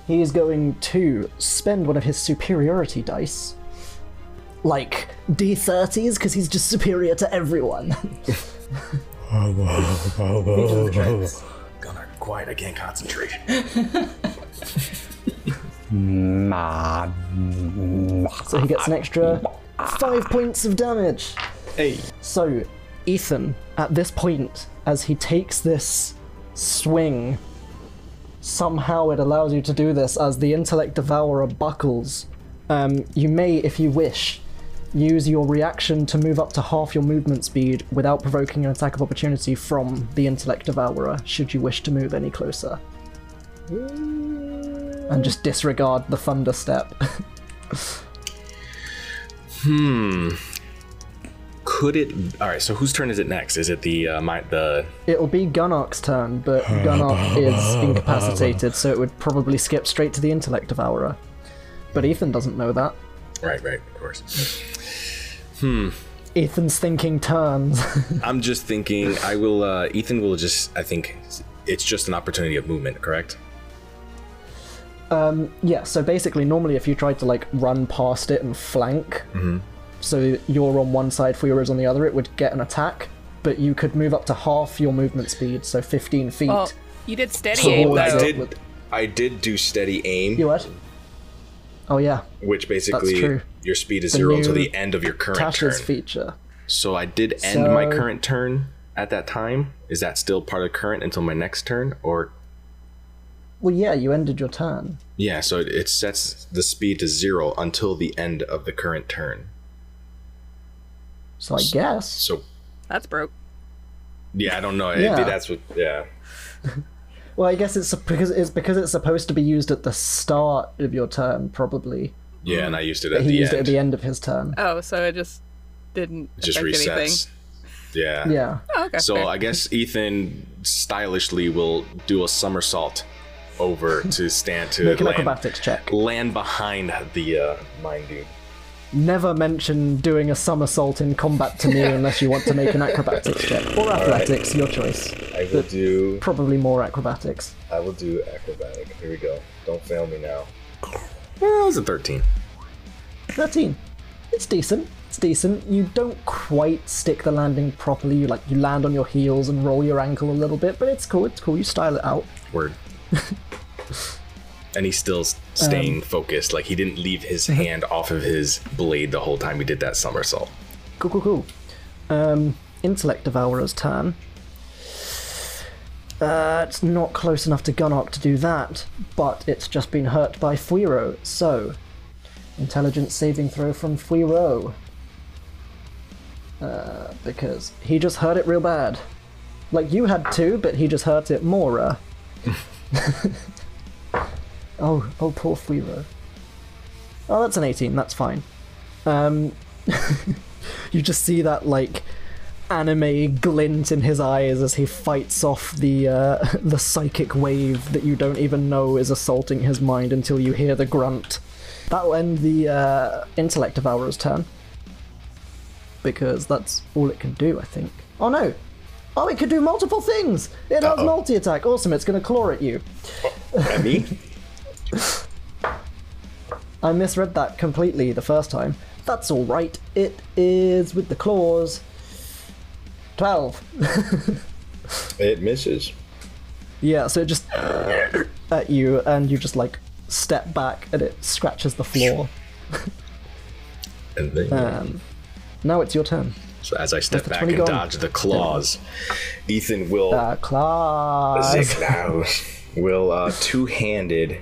He is going to spend one of his superiority dice. Like D30s, because he's just superior to everyone. Gunnar, quiet, I can't concentrate. So he gets an extra five points of damage. Hey. So, Ethan, at this point, as he takes this swing, somehow it allows you to do this as the Intellect Devourer buckles. Um, you may, if you wish, use your reaction to move up to half your movement speed without provoking an attack of opportunity from the Intellect Devourer, should you wish to move any closer. And just disregard the Thunder Step. Could it? All right. So whose turn is it next? Is it the uh, my the? It'll be Gunark's turn, but Gunark is incapacitated, so it would probably skip straight to the Intellect Devourer. But Ethan doesn't know that. Right, right, of course. Hmm. Ethan's thinking turns. I'm just thinking. I will. uh Ethan will just. I think it's just an opportunity of movement. Correct. Um, yeah, so basically, normally if you tried to like run past it and flank, so you're on one side, Fuiro's on the other, it would get an attack. But you could move up to half your movement speed, so 15 feet. Well, you did steady So aim, I though. did- did. I did do steady aim, You what? Oh yeah, which basically true. your speed is The zero until the end of your current Tasha's turn. feature. So I did end my current turn at that time. Is that still part of current until my next turn, or Well, yeah, you ended your turn. yeah? So it, it sets the speed to zero until the end of the current turn. So I guess. So That's broke. yeah, I don't know. Yeah. Maybe that's what. Yeah. Well, I guess it's because it's because it's supposed to be used at the start of your turn, probably. Yeah, and I used it But at he the used end. it at the end of his turn. Oh, so it just didn't It just resets. anything. Yeah. Yeah. Oh, okay. So fair. I guess Ethan stylishly will do a somersault over to stand to Make an land, acrobatics check. land behind the uh, mine dude. Never mention doing a somersault in combat to me unless you want to make an acrobatics check. Or athletics, your choice. I will do. Probably more acrobatics. I will do acrobatic. Here we go. Don't fail me now. Well, it was a thirteen. 13. It's decent. It's decent. You don't quite stick the landing properly. You like you land on your heels and roll your ankle a little bit, but it's cool. It's cool. You style it out. Word. and he's still staying focused. Like he didn't leave his hand off of his blade the whole time he did that somersault. Cool, cool, cool. Um, Intellect Devourer's turn. Uh, it's not close enough to Gunnock to do that, but it's just been hurt by Fuiro, so. Intelligence saving throw from Fuiro. Uh, because he just hurt it real bad. Like you had two, but he just hurt it more. Oh, oh, poor Fuiro. Oh, that's an 18, that's fine. Um, you just see that like anime glint in his eyes as he fights off the uh, the psychic wave that you don't even know is assaulting his mind until you hear the grunt. That will end the uh, intellect devourer's turn because that's all it can do, I think. Oh no! Oh, it can do multiple things. It has multi attack. Awesome! It's going to claw at you. At me? I misread that completely the first time. That's all right. It is with the claws. Twelve. It misses. Yeah, so it just at you, and you just like step back, and it scratches the floor. And then, Um, now it's your turn. so as I step the back and gone. dodge the claws, Ethan will Uh, claws. Zignaus will uh, two-handed.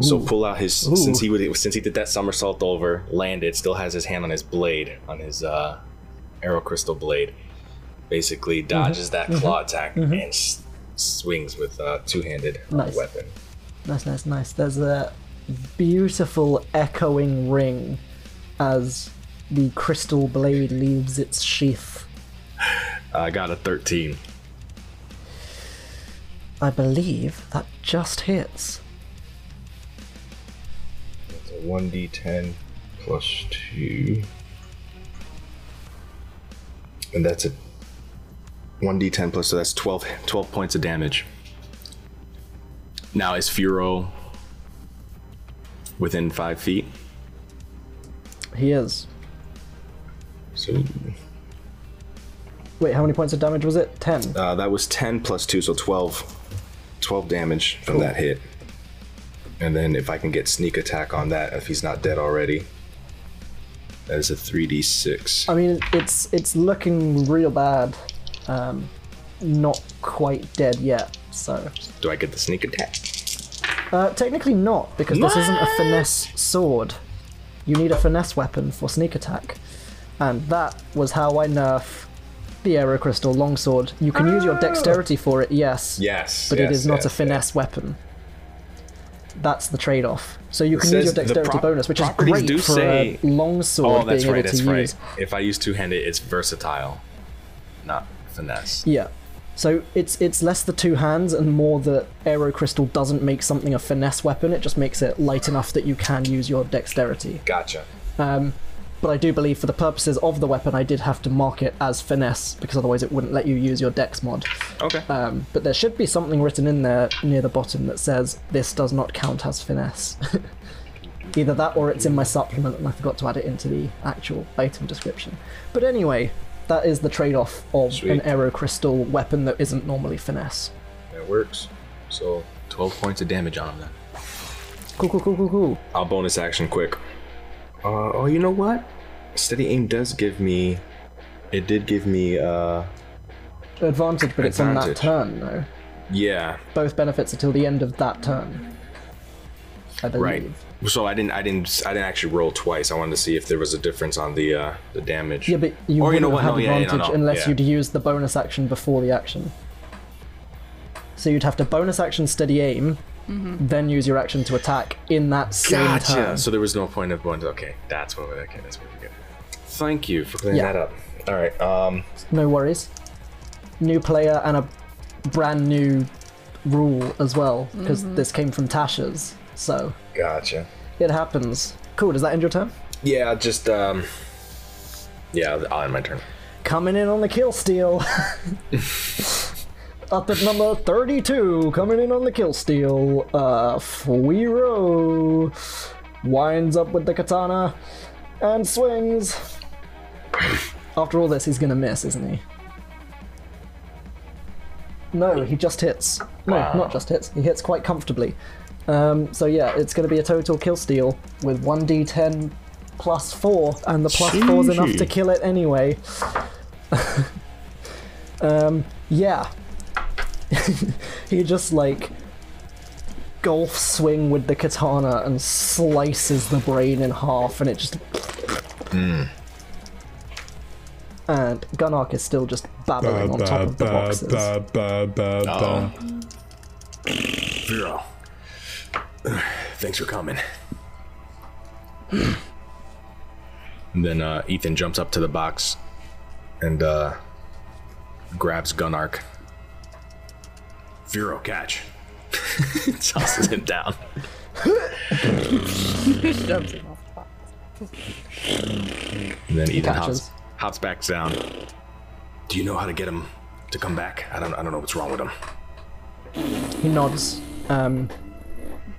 So pull out his since he would since he did that somersault over, landed, still has his hand on his blade, on his uh, aero crystal blade. Basically dodges that claw attack and s- swings with uh, two-handed uh, Nice. weapon. Nice, nice, nice. There's a beautiful echoing ring as the crystal blade leaves its sheath. I got a thirteen. I believe that just hits. It's a one d10 plus two, and that's a one d10 plus. So that's 12, 12 points of damage. Now is Fuiro within five feet? He is. So Wait, how many points of damage was it? Ten. uh, that was ten plus two, so 12, 12 damage from that hit. And then if I can get sneak attack on that, if he's not dead already, that is a three d six. I mean, it's it's looking real bad. Um, not quite dead yet. So Do I get the sneak attack? uh, technically not because this isn't a finesse sword. You need a finesse weapon for sneak attack, and that was how I nerf the Aero Crystal Longsword. You can use your dexterity for it, yes, Yes, but it yes, is not yes, a finesse weapon. That's the trade-off. So you can use your dexterity prop- bonus, which is great do for say- a longsword Oh, that's being right. able That's to right. use. If I use two handed, it's versatile, not finesse. Yeah. So it's it's less the two hands and more that Aero Crystal doesn't make something a finesse weapon. It just makes it light enough that you can use your dexterity. Gotcha. Um, but I do believe for the purposes of the weapon, I did have to mark it as finesse because otherwise it wouldn't let you use your dex mod. Okay. Um, but there should be something written in there near the bottom that says this does not count as finesse. Either that or it's in my supplement and I forgot to add it into the actual item description. But anyway, that is the trade off of Sweet. an Aero Crystal weapon that isn't normally finesse. that works. So twelve points of damage on him. Then Cool, cool, cool, cool, cool. I'll bonus action quick. Uh, oh, you know what? Steady aim does give me. It did give me. Uh, Advantage, but it's on that Advantage. turn, though. yeah. Both benefits until the end of that turn. I believe. Right. So I didn't. I didn't. I didn't actually roll twice. I wanted to see if there was a difference on the uh, the damage. Yeah, but you Or you wouldn't know what? have No, yeah, yeah, no, advantage no, unless yeah. you'd use the bonus action before the action. So you'd have to bonus action steady aim, then use your action to attack in that same Gotcha. turn. So there was no point of going. Okay, that's what. we're okay, that's what we get. Thank you for clearing Yeah. that up. All right. Um. No worries. New player and a brand new rule as well, because this came from Tasha's. So Gotcha. it happens. Cool. Does that end your turn? Yeah. Just um. Yeah. I'll end my turn. Coming in on the kill steal. Up at number 32, coming in on the kill steal. Uh, Fuiro winds up with the katana and swings. After all this, he's gonna miss, isn't he? No, he just hits. No, not just hits. He hits quite comfortably. Um, so yeah, it's gonna be a total kill steal with 1d10 plus 4, and the plus 4's enough to kill it anyway. um, yeah. he just like golf swing with the katana and slices the brain in half, and it just. And Gunark is still just babbling on top of the boxes. Oh. Vero. Thanks for coming. and then uh, Ethan jumps up to the box and uh, grabs Gunark. Vero, catch. Tosses him down. Jumps him off the box. And then Ethan hops, hops back down. Do you know how to get him to come back? I don't. I don't know what's wrong with him. He nods. Um,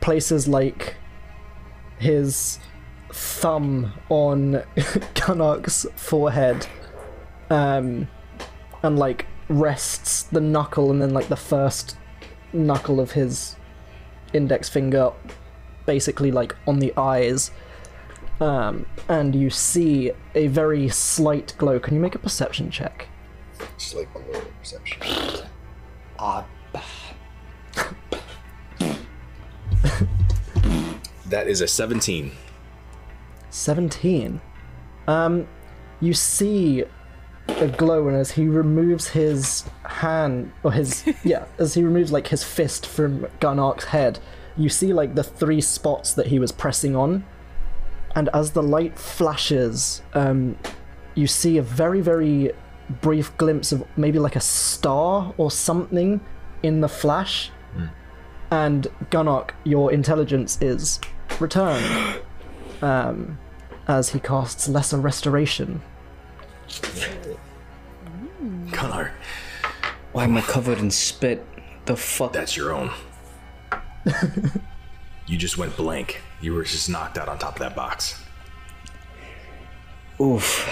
places like his thumb on Gunark's forehead, um, and like rests the knuckle and then like the first knuckle of his index finger, basically like on the eyes. Um, and you see a very slight glow. Can you make a perception check? A little perception. Ah, That is a 17. 17. Um, you see a glow, and as he removes his hand, or his, yeah, as he removes like his fist from Gunark's head, you see like the three spots that he was pressing on. And as the light flashes, um, you see a very, very brief glimpse of maybe like a star or something in the flash. And Gunark, your intelligence is returned um, as he casts Lesser Restoration. Gunnar, why am I covered in spit? The fuck? that's your own. you just went blank. You were just knocked out on top of that box. Oof.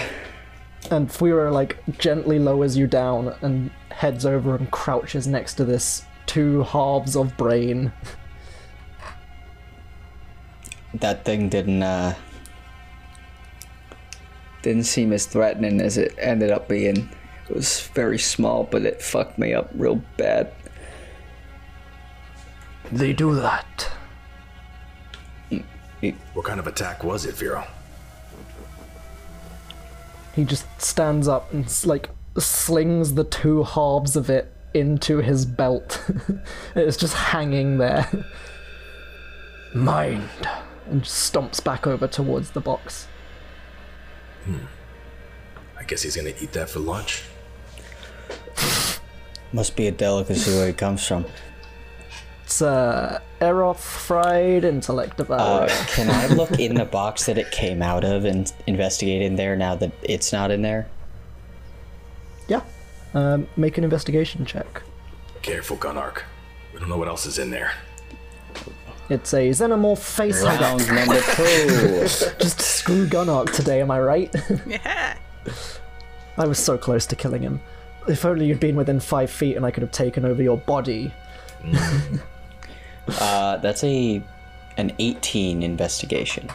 And Fuiro like gently lowers you down and heads over and crouches next to this two halves of brain. That thing didn't uh didn't seem as threatening as it ended up being. It was very small, but it fucked me up real bad. They do that. What kind of attack was it, Vero? He just stands up and like slings the two halves of it into his belt. it's just hanging there. Mind. And stomps back over towards the box. Hmm. I guess he's gonna eat that for lunch. Must be a delicacy where it comes from. It's uh, Eroth fried intellect devourer. Uh, can I look in the box that it came out of and investigate in there now that it's not in there? yeah. Um, make an investigation check. Careful, Gunark. We don't know what else is in there. It's a xenomorph face hugger. Number two. Just screw Gunark today, am I right? Yeah. I was so close to killing him. If only you'd been within five feet and I could have taken over your body. Uh, that's a an 18 investigation.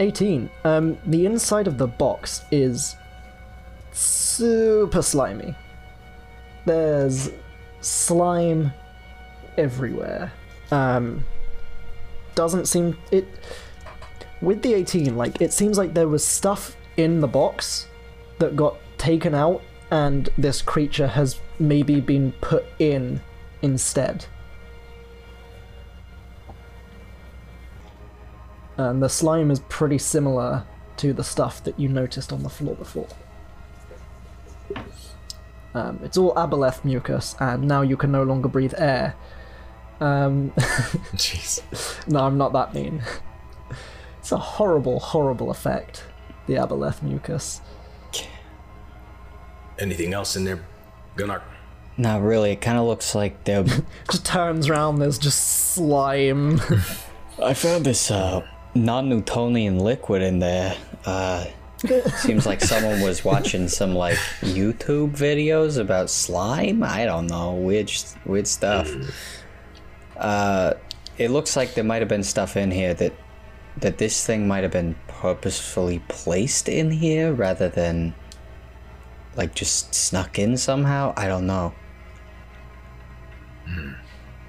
18. Um, the inside of the box is super slimy. There's slime everywhere. Um, doesn't seem it. With the 18, like it seems like there was stuff in the box that got taken out, and this creature has maybe been put in instead. and the slime is pretty similar to the stuff that you noticed on the floor before. Um, it's all aboleth mucus, and now you can no longer breathe air. Um, Jeez. no, I'm not that mean. It's a horrible, horrible effect, the aboleth mucus. Anything else in there, Gunark? Not really. It kind of looks like they're. Just turns around, there's just slime. I found this uh, non-Newtonian liquid in there. Uh, seems like someone was watching some like YouTube videos about slime. I don't know, weird, weird stuff. Uh, it looks like there might have been stuff in here that that this thing might have been purposefully placed in here rather than like just snuck in somehow. I don't know.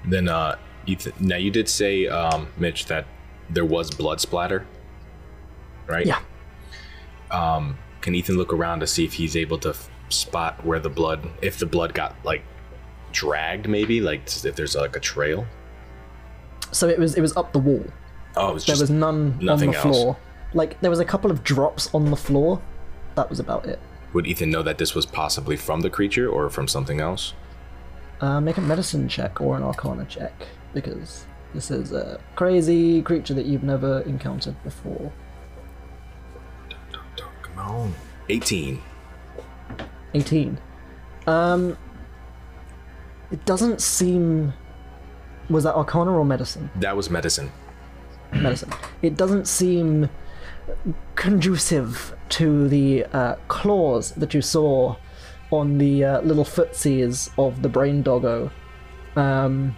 Then, uh, Ethan. Now you did say, um, Mitch, that there was blood splatter, right? yeah. Um, can Ethan look around to see if he's able to f- spot where the blood, if the blood got like dragged, maybe like if there's like a trail? So it was it was up the wall. Oh, it was There just was none on nothing the else. floor. Like there was a couple of drops on the floor. That was about it. Would Ethan know that this was possibly from the creature or from something else? Uh, make a medicine check or an arcana check, because this is a crazy creature that you've never encountered before. Come on. 18. 18. Um, it doesn't seem. Was that arcana or medicine? That was medicine. medicine. It doesn't seem conducive to the uh, claws that you saw on the uh, little footsies of the brain doggo. Um,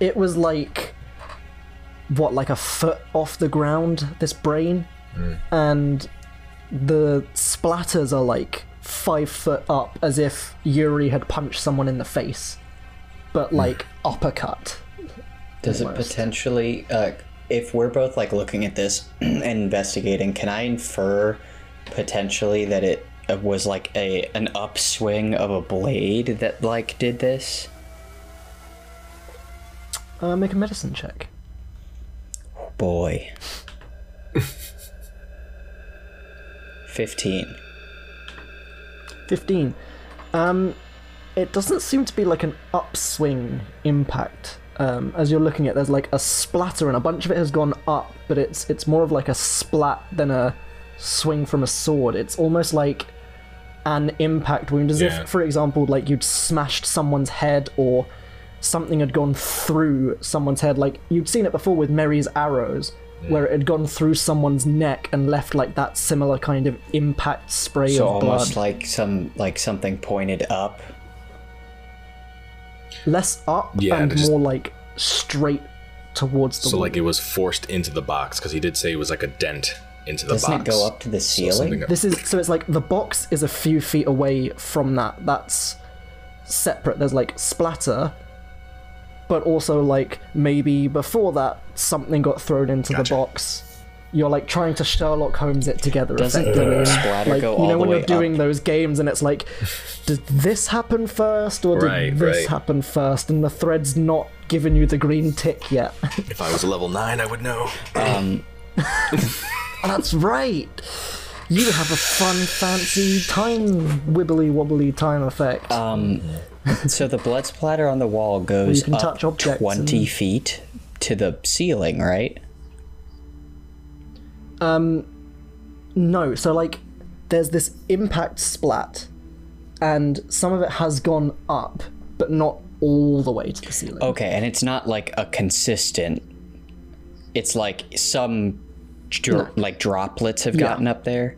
it was like what, like a foot off the ground. This brain, and the splatters are like five foot up, as if Yuri had punched someone in the face, but like uppercut. Does it potentially, uh, if we're both like looking at this and investigating, can I infer potentially that it uh, was like a an upswing of a blade that like did this? Uh, make a medicine check. Boy. Fifteen. 15. Um, it doesn't seem to be like an upswing impact. Um, as you're looking at, there's like a splatter, and a bunch of it has gone up, but it's it's more of like a splat than a swing from a sword. It's almost like an impact wound, as Yeah. if, for example, like you'd smashed someone's head or something had gone through someone's head. Like you'd seen it before with Mary's arrows, where it had gone through someone's neck and left like that similar kind of impact spray So of blood. So almost like some like something pointed up. Less up Yeah, and just- more like straight towards the So wall. like it was forced into the box because he did say it was like a dent into the Doesn't box. it go up to the ceiling? something- this is so it's like the box is a few feet away from that. That's separate. There's like splatter, but also like maybe before that something got thrown into Gotcha. the box. You're like trying to Sherlock Holmes it together. Doesn't effectively. the splatter like go you all know the when way you're doing up? those games and it's like, did this happen first or did Right, this right. happen first? And the thread's not giving you the green tick yet. If I was a level nine, I would know. Um. That's right. You have a fun, fancy time wibbly wobbly time effect. Um, so the blood splatter on the wall goes can up touch twenty and- feet to the ceiling, right? Um, no, so like, there's this impact splat, and some of it has gone up, but not all the way to the ceiling. Okay, and it's not like a consistent. It's like some dr- like droplets have Yeah. gotten up there.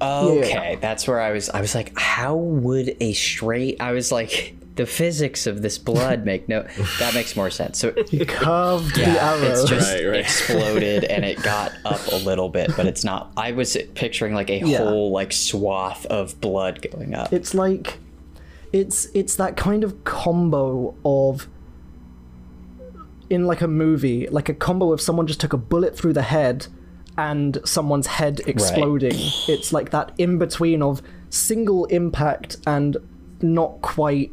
yeah, Okay, that's where I was. I was like, how would a straight? I was like, the physics of this blood make no. That makes more sense. So Curved the yeah, arrow. it's just Right, right. exploded and it got up a little bit, but it's not. I was picturing like a Yeah. whole like swath of blood going up. it's like it's it's that kind of combo of in like a movie like a combo of someone just took a bullet through the head and someone's head exploding it's like that in between of single impact and not quite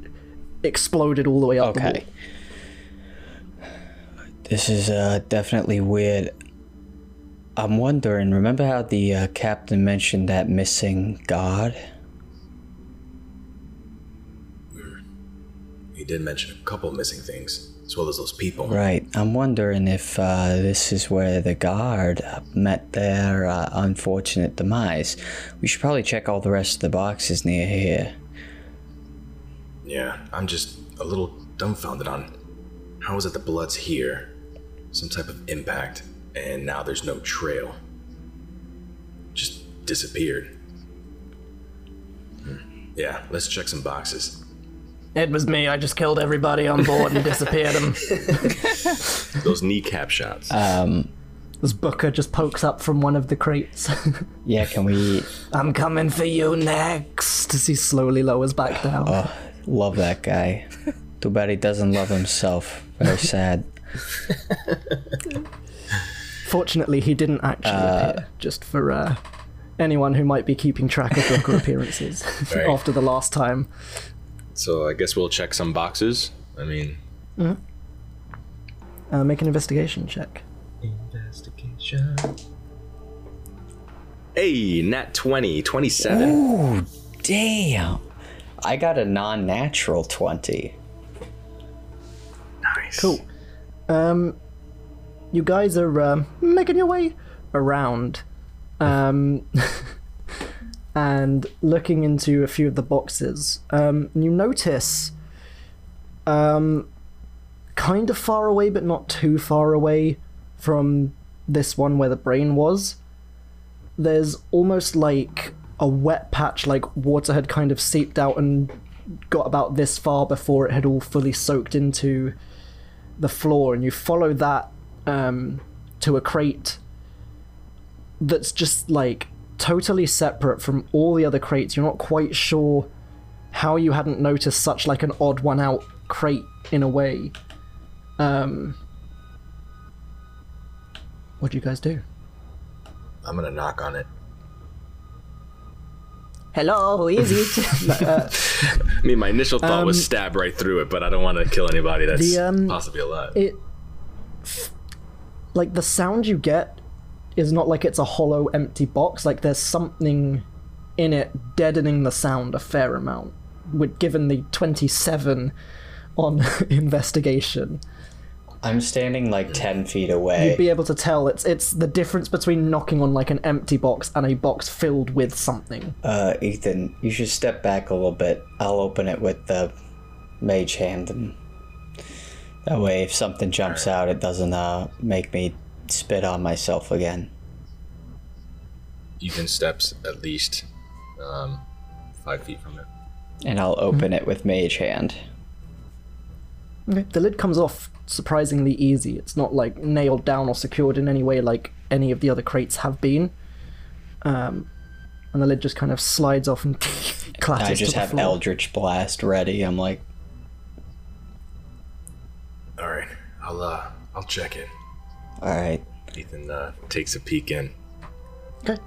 exploded all the way up the wall. Okay. This is uh, definitely weird. I'm wondering, remember how the uh, captain mentioned that missing god? He did mention a couple missing things, as well as those people. Right. I'm wondering if uh, this is where the guard uh, met their uh, unfortunate demise. We should probably check all the rest of the boxes near here. Yeah, I'm just a little dumbfounded on how is it the blood's here? Some type of impact, and now there's no trail. Just disappeared. Hmm. Yeah, let's check some boxes. it was me i just killed everybody on board and disappeared them Those kneecap shots. Um, this booker just pokes up from one of the crates Yeah, can we i'm coming for you next as he slowly lowers back down love that guy? Too bad he doesn't love himself. Very sad. Fortunately, he didn't actually appear, just for uh, anyone who might be keeping track of Booker appearances Right. after the last time. so I guess we'll check some boxes. I mean, Uh, make an investigation check. investigation. Hey, nat 20, 27. Ooh, damn. I got a non-natural 20. Nice. Cool. Um, you guys are um, making your way around, um, and looking into a few of the boxes. Um, you notice, um, kind of far away, but not too far away from this one where the brain was. There's almost like a wet patch, like water had kind of seeped out and got about this far before it had all fully soaked into the floor and you follow that um, to a crate that's just like totally separate from all the other crates. You're not quite sure how you hadn't noticed such like an odd one out crate in a way. Um, what do you guys do? I'm gonna knock on it. Hello, who is it? uh, I mean, my initial thought was stab right through it, but I don't want to kill anybody that's The, um, possibly alive. it like the sound you get is not like it's a hollow empty box like there's something in it deadening the sound a fair amount with given the 27 on investigation I'm standing like 10 feet away. you'd be able to tell it's it's the difference between knocking on like an empty box and a box filled with something Uh, Ethan, you should step back a little bit. I'll open it with the mage hand, and that way, if something jumps out, it doesn't uh make me spit on myself again. Ethan steps at least um, five feet from it. And I'll open it with mage hand. Okay. The lid comes off surprisingly easy. It's not like nailed down or secured in any way like any of the other crates have been. Um, and the lid just kind of slides off and clatters I just to the have floor. Eldritch Blast ready. I'm like, All right, I'll uh, I'll check it. all right. Ethan uh, takes a peek in. Okay.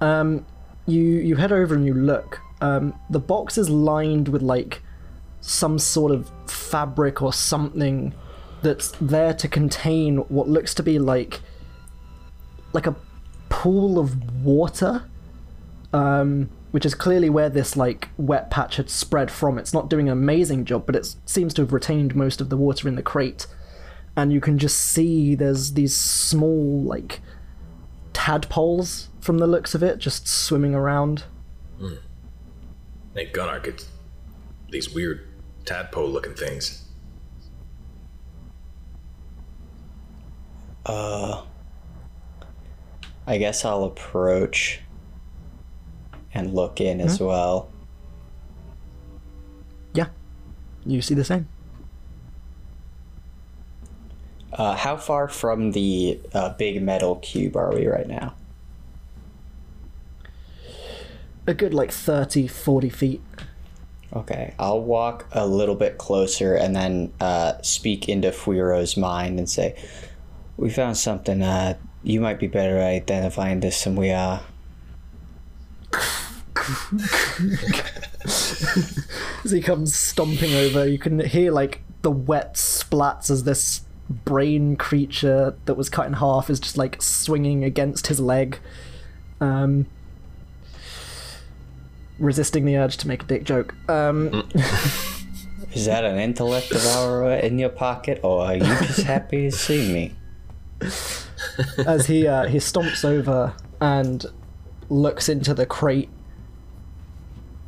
Um, you you head over and you look. Um, the box is lined with like some sort of fabric or something that's there to contain what looks to be like like a pool of water. Um, which is clearly where this like wet patch had spread from. It's not doing an amazing job, but it seems to have retained most of the water in the crate. And you can just see there's these small like tadpoles from the looks of it just swimming around. Hey, Gunnar, it's these weird tadpole-looking things. Uh, I guess I'll approach and look in as well. Yeah, you see the same. Uh, how far from the uh, big metal cube are we right now? A good like 30, 40 feet. Okay, I'll walk a little bit closer and then uh, speak into Fuiro's mind and say, "We found something. Uh, you might be better at identifying this than we are." As he comes stomping over, you can hear like the wet splats as this brain creature that was cut in half is just like swinging against his leg. Um, resisting the urge to make a dick joke. Um, Is that an intellect devourer in your pocket, or are you just happy to see me? as he uh, he stomps over and looks into the crate,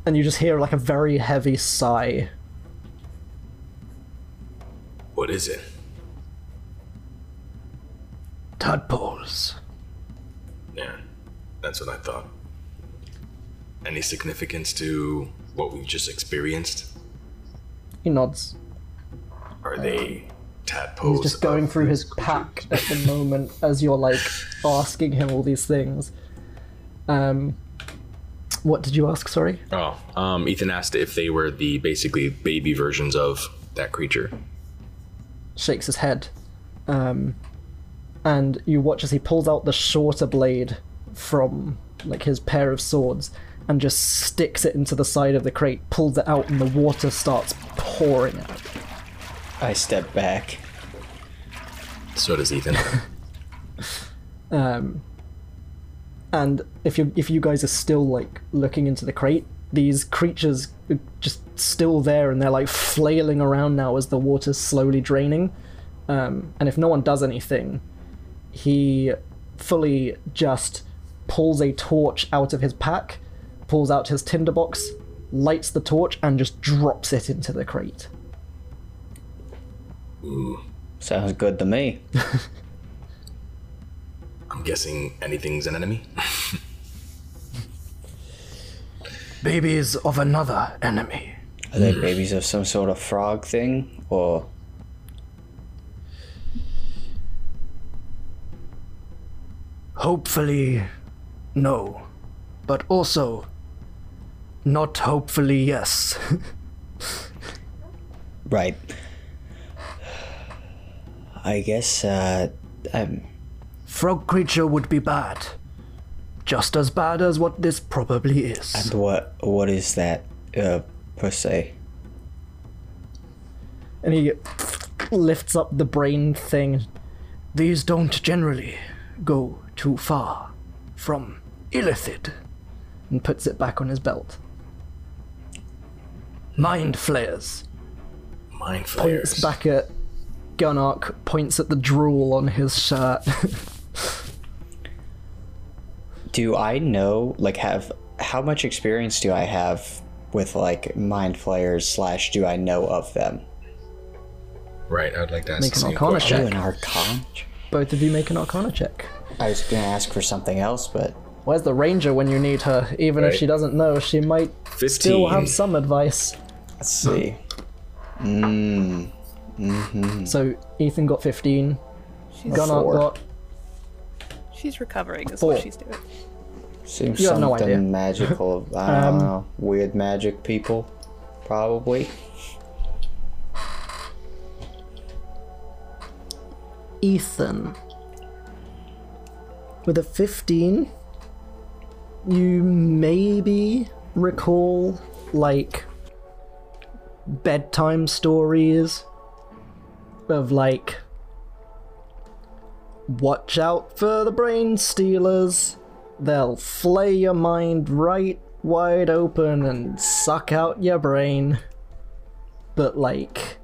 and you just hear like a very heavy sigh. What is it? Tadpoles. Yeah, that's what I thought. Any significance to what we've just experienced? He nods. Are they tadpoles? He's just going through his pack at the moment as you're like asking him all these things. Um, what did you ask? Sorry. Oh, um, Ethan asked if they were the basically baby versions of that creature. Shakes his head, um, and you watch as he pulls out the shorter blade from like his pair of swords and just sticks it into the side of the crate, pulls it out, and the water starts pouring out. I step back. So does Ethan. Um, and if you if you guys are still like looking into the crate, these creatures are just still there, and they're like flailing around now as the water's slowly draining. Um, and if no one does anything, he fully just pulls a torch out of his pack, pulls out his tinderbox, lights the torch, and just drops it into the crate. Sounds good to me. I'm guessing anything's an enemy. Babies of another enemy. Are they babies of some sort of frog thing, or Hopefully, no. But also, not hopefully, yes. right? I guess uh, um, Frog creature would be bad. Just as bad as what this probably is. and what what is that uh, per se? And he lifts up the brain thing. These don't generally go too far from Illithid. And puts it back on his belt. Mind flayers. Mind Points flayers. back at Gunark, points at the drool on his shirt. Do I know like have how much experience do I have with like mind flayers slash do I know of them? Right, I would like to ask Make the an same Arcana question. Check. an arcana? Both of you make an arcana check. I was gonna ask for something else, but Where's the ranger when you need her? Even if she doesn't know, she might 15. still have some advice. Let's see. Mmm. So Ethan got 15, She's, Gunnar Four. got she's recovering, is Four. what she's doing. Seems You have something no idea. magical. I don't Um, know. Weird magic people, probably. Ethan. With a 15, you maybe recall, like, bedtime stories of, like, watch out for the brain stealers. They'll flay your mind right wide open and suck out your brain. But, like,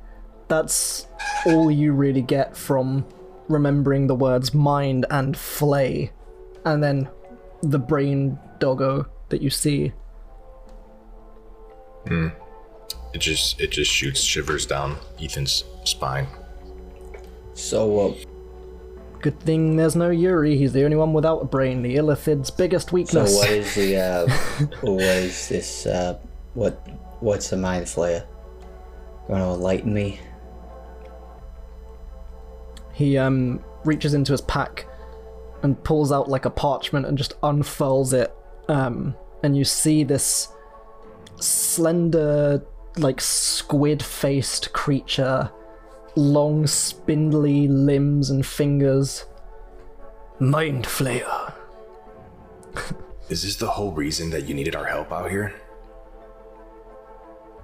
that's all you really get from remembering the words mind and flay, and then the brain doggo that you see. Hmm. It just it just shoots shivers down Ethan's spine. So, uh, Good thing there's no Yuri, he's the only one without a brain, the Illithid's biggest weakness. so weakness. what is the uh, what is this? Uh, what what's the mind flayer? Gonna enlighten me? He um reaches into his pack and pulls out like a parchment and just unfurls it. Um, and you see this slender, like squid-faced creature, long spindly limbs and fingers. Mind flayer. Is this the whole reason that you needed our help out here?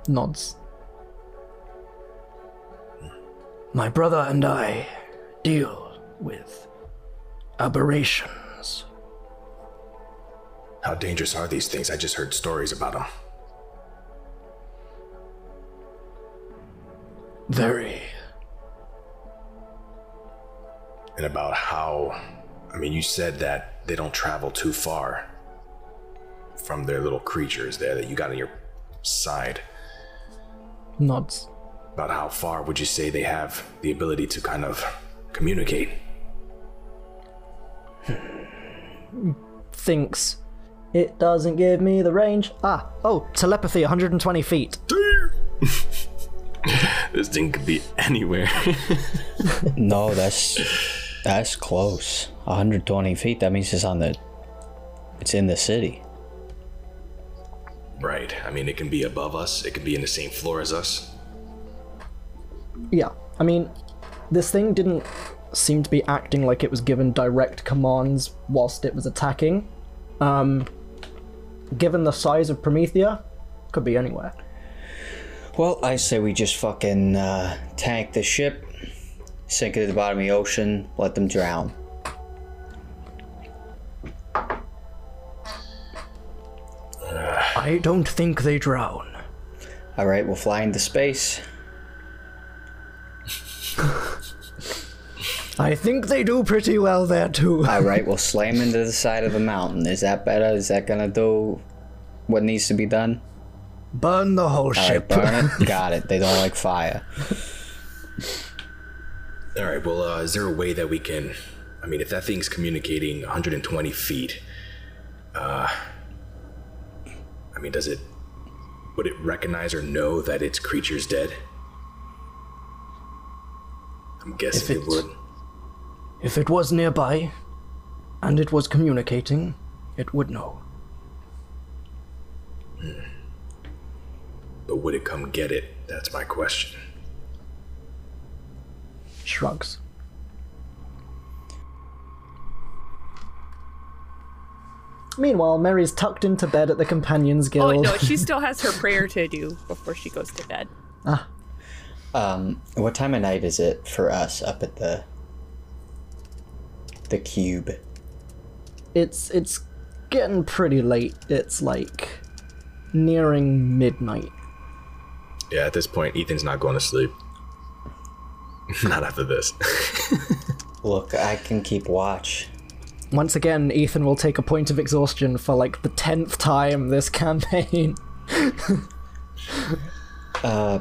Nods. My brother and I deal with aberrations. How dangerous are these things? I just heard stories about them. Very. And about how I mean you said that they don't travel too far from their little creatures there that you got on your side. Nods. About how far would you say they have the ability to kind of communicate? Thinks. It doesn't give me the range. Ah, oh, telepathy 120 feet. This thing could be anywhere. No, that's that's close. 120 feet. That means it's on the. It's in the city. right. I mean, it can be above us. It can be in the same floor as us. Yeah, I mean, this thing didn't seem to be acting like it was given direct commands whilst it was attacking. Um, given the size of Promethea, could be anywhere. Well, I say we just fucking uh, tank the ship, sink it to the bottom of the ocean, let them drown. I don't think they drown. All right, we'll fly into space. I think they do pretty well there too. All right, we'll slam into the side of the mountain. Is that better? Is that gonna do what needs to be done? Burn the whole All right, ship. burn it. Got it. They don't like fire. All right. Well, uh, is there a way that we can? I mean, if that thing's communicating 120 feet, uh, I mean, does it? Would it recognize or know that its creature's dead? I'm guessing If it it- would. If it was nearby, and it was communicating, it would know. But would it come get it? That's my question. Shrugs. Meanwhile, Mary's tucked into bed at the Companions Guild. Oh no, she still has her prayer to do before she goes to bed. Ah. Um, what time of night is it for us up at the the cube? it's it's getting pretty late. It's like nearing midnight. Yeah, at this point, Ethan's not going to sleep. not after this. Look, I can keep watch. Once again, Ethan will take a point of exhaustion for like the tenth time this campaign. Uh,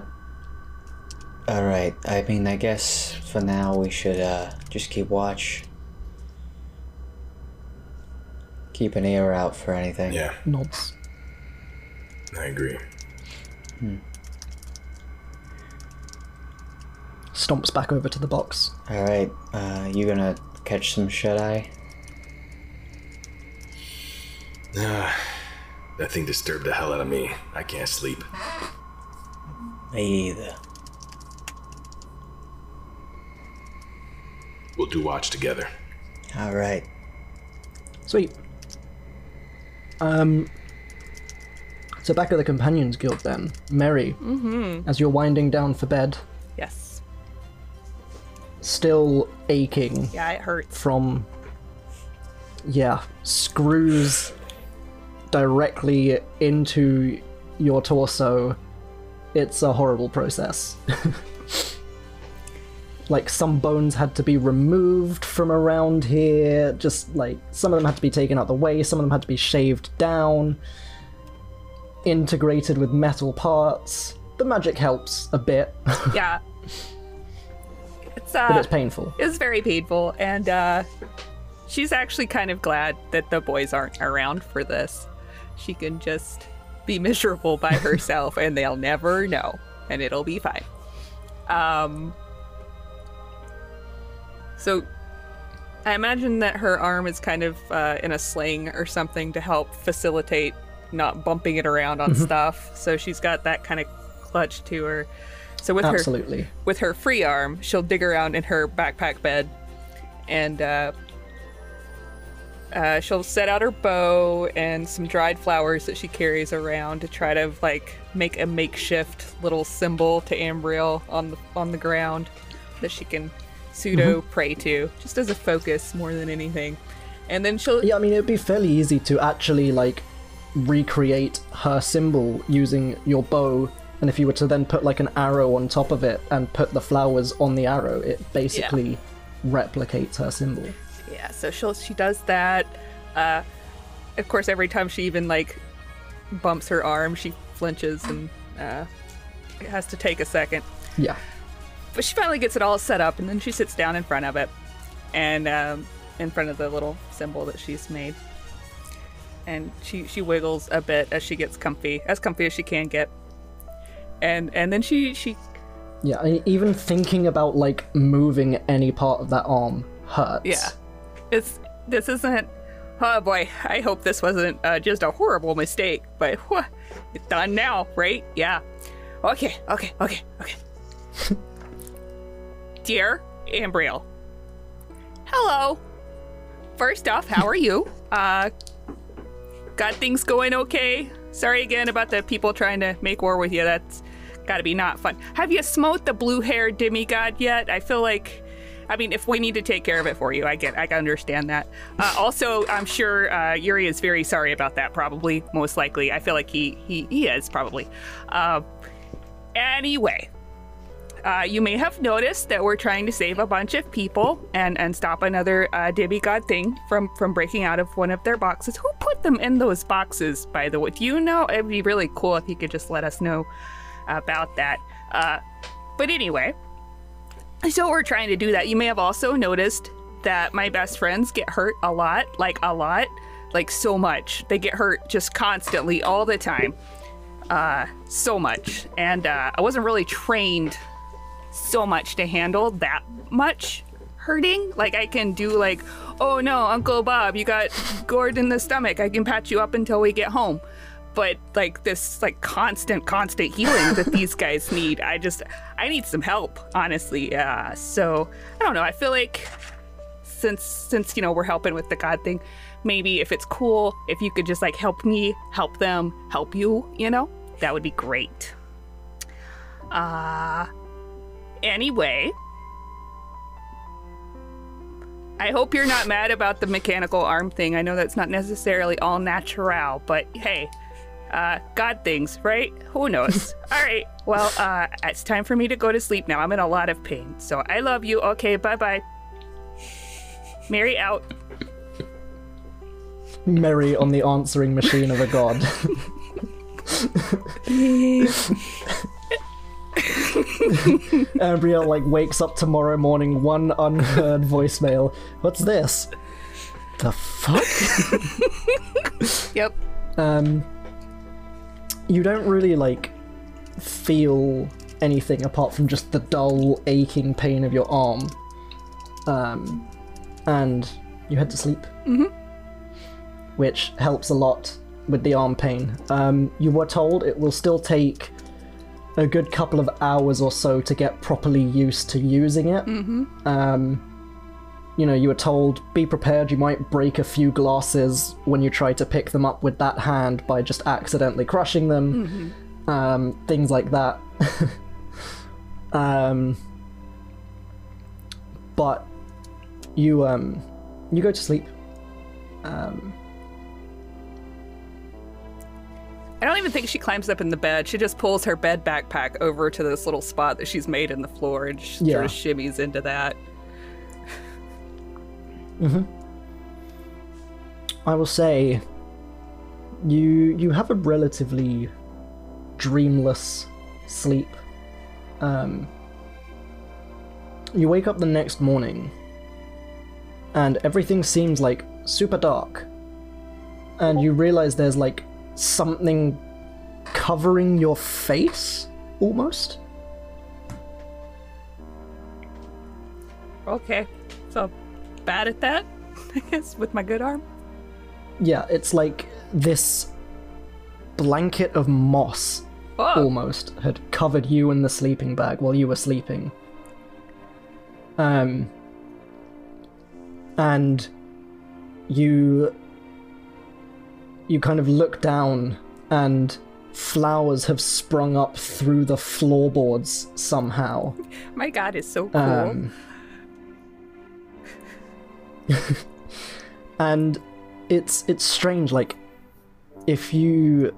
all right. I mean, I guess for now we should uh just keep watch. Keep an ear out for anything. yeah, Nods. I agree. Stomps back over to the box. All right. Uh, you gonna catch some shut eye? That thing disturbed the hell out of me. I can't sleep. Me either. We'll do watch together. All right. Sweet. Um. So back at the Companions Guild then, Mary, as you're winding down for bed, Yes. Still aching Yeah, it hurts. from yeah screws directly into your torso. It's a horrible process. Like some bones had to be removed from around here. Just like some of them had to be taken out the way. Some of them had to be shaved down. Integrated with metal parts. The magic helps a bit. Yeah. It's but uh it's painful it's very painful and uh she's actually kind of glad that the boys aren't around for this. She can just be miserable by herself and they'll never know and it'll be fine. Um So I imagine that her arm is kind of uh, in a sling or something to help facilitate not bumping it around on stuff. So she's got that kind of clutch to her. So with her absolutely with her free arm, she'll dig around in her backpack bed and uh, uh, she'll set out her bow and some dried flowers that she carries around to try to like make a makeshift little symbol to Ambriel on the on the ground that she can pseudo pray to, just as a focus more than anything. And then she'll Yeah, I mean, it'd be fairly easy to actually, like, recreate her symbol using your bow. And if you were to then put, like, an arrow on top of it and put the flowers on the arrow, it basically replicates her symbol. Yeah, so she'll she does that. Uh, of course, every time she even like bumps her arm, she flinches and uh, it has to take a second. Yeah. But she finally gets it all set up, and then she sits down in front of it, and um, in front of the little symbol that she's made. And she she wiggles a bit as she gets comfy, as comfy as she can get. And and then she she Yeah, I even thinking about, like, moving any part of that arm hurts. Yeah. It's this isn't oh boy, I hope this wasn't uh, just a horrible mistake, but whew, it's done now, right? Yeah. Okay, okay, okay, okay. Dear Ambriel. Hello. First off, how are you? Uh got things going okay? Sorry again about the people trying to make war with you. That's gotta be not fun. Have you smote the blue haired demigod yet? I feel like I mean, if we need to take care of it for you, I get, I understand that. Uh, also, I'm sure uh, Yuri is very sorry about that. Probably, most likely. I feel like he he, he is probably. Uh, anyway, uh, you may have noticed that we're trying to save a bunch of people and, and stop another uh, demigod thing from, from breaking out of one of their boxes. Who put them in those boxes, by the way? Do you know? It'd be really cool if you could just let us know about that. Uh, but anyway, so we're trying to do that. You may have also noticed that my best friends get hurt a lot, like a lot, like so much. They get hurt just constantly, all the time. Uh, so much. And uh, I wasn't really trained so much to handle that much hurting. Like I can do like, oh no, Uncle Bob, you got gored in the stomach. I can patch you up until we get home. But like this like constant, constant healing that these guys need, I just I need some help, honestly. Uh, so I don't know. I feel like since since you know we're helping with the God thing, maybe if it's cool, if you could just like help me, help them, help you, you know, that would be great. Uh Anyway, I hope you're not mad about the mechanical arm thing. I know that's not necessarily all natural, but hey, uh, God things, right? Who knows? all right, well, uh, it's time for me to go to sleep now. I'm in a lot of pain, so I love you. Okay, bye bye. Mary out. Mary on the answering machine of a god. Ambriel like wakes up tomorrow morning, one unheard voicemail. What's this? The fuck? Yep. um, you don't really like feel anything apart from just the dull, aching pain of your arm. Um, and you head to sleep, mm-hmm. which helps a lot with the arm pain. Um, you were told it will still take a good couple of hours or so to get properly used to using it. Mm-hmm. Um, you know, you were told be prepared, you might break a few glasses when you try to pick them up with that hand by just accidentally crushing them, mm-hmm. um, things like that. um, but you um, you go to sleep. Um, I don't even think she climbs up in the bed. She just pulls her bed backpack over to this little spot that she's made in the floor and just Yeah. sort of shimmies into that. I will say you you have a relatively dreamless sleep. Um, you wake up the next morning and everything seems like super dark. And you realize there's like something covering your face almost. Okay. So bad at that, I guess, with my good arm. Yeah, it's like this blanket of moss almost had covered you in the sleeping bag while you were sleeping. Um, and you you kind of look down and flowers have sprung up through the floorboards somehow. my god is so cool. Um, and it's it's strange like if you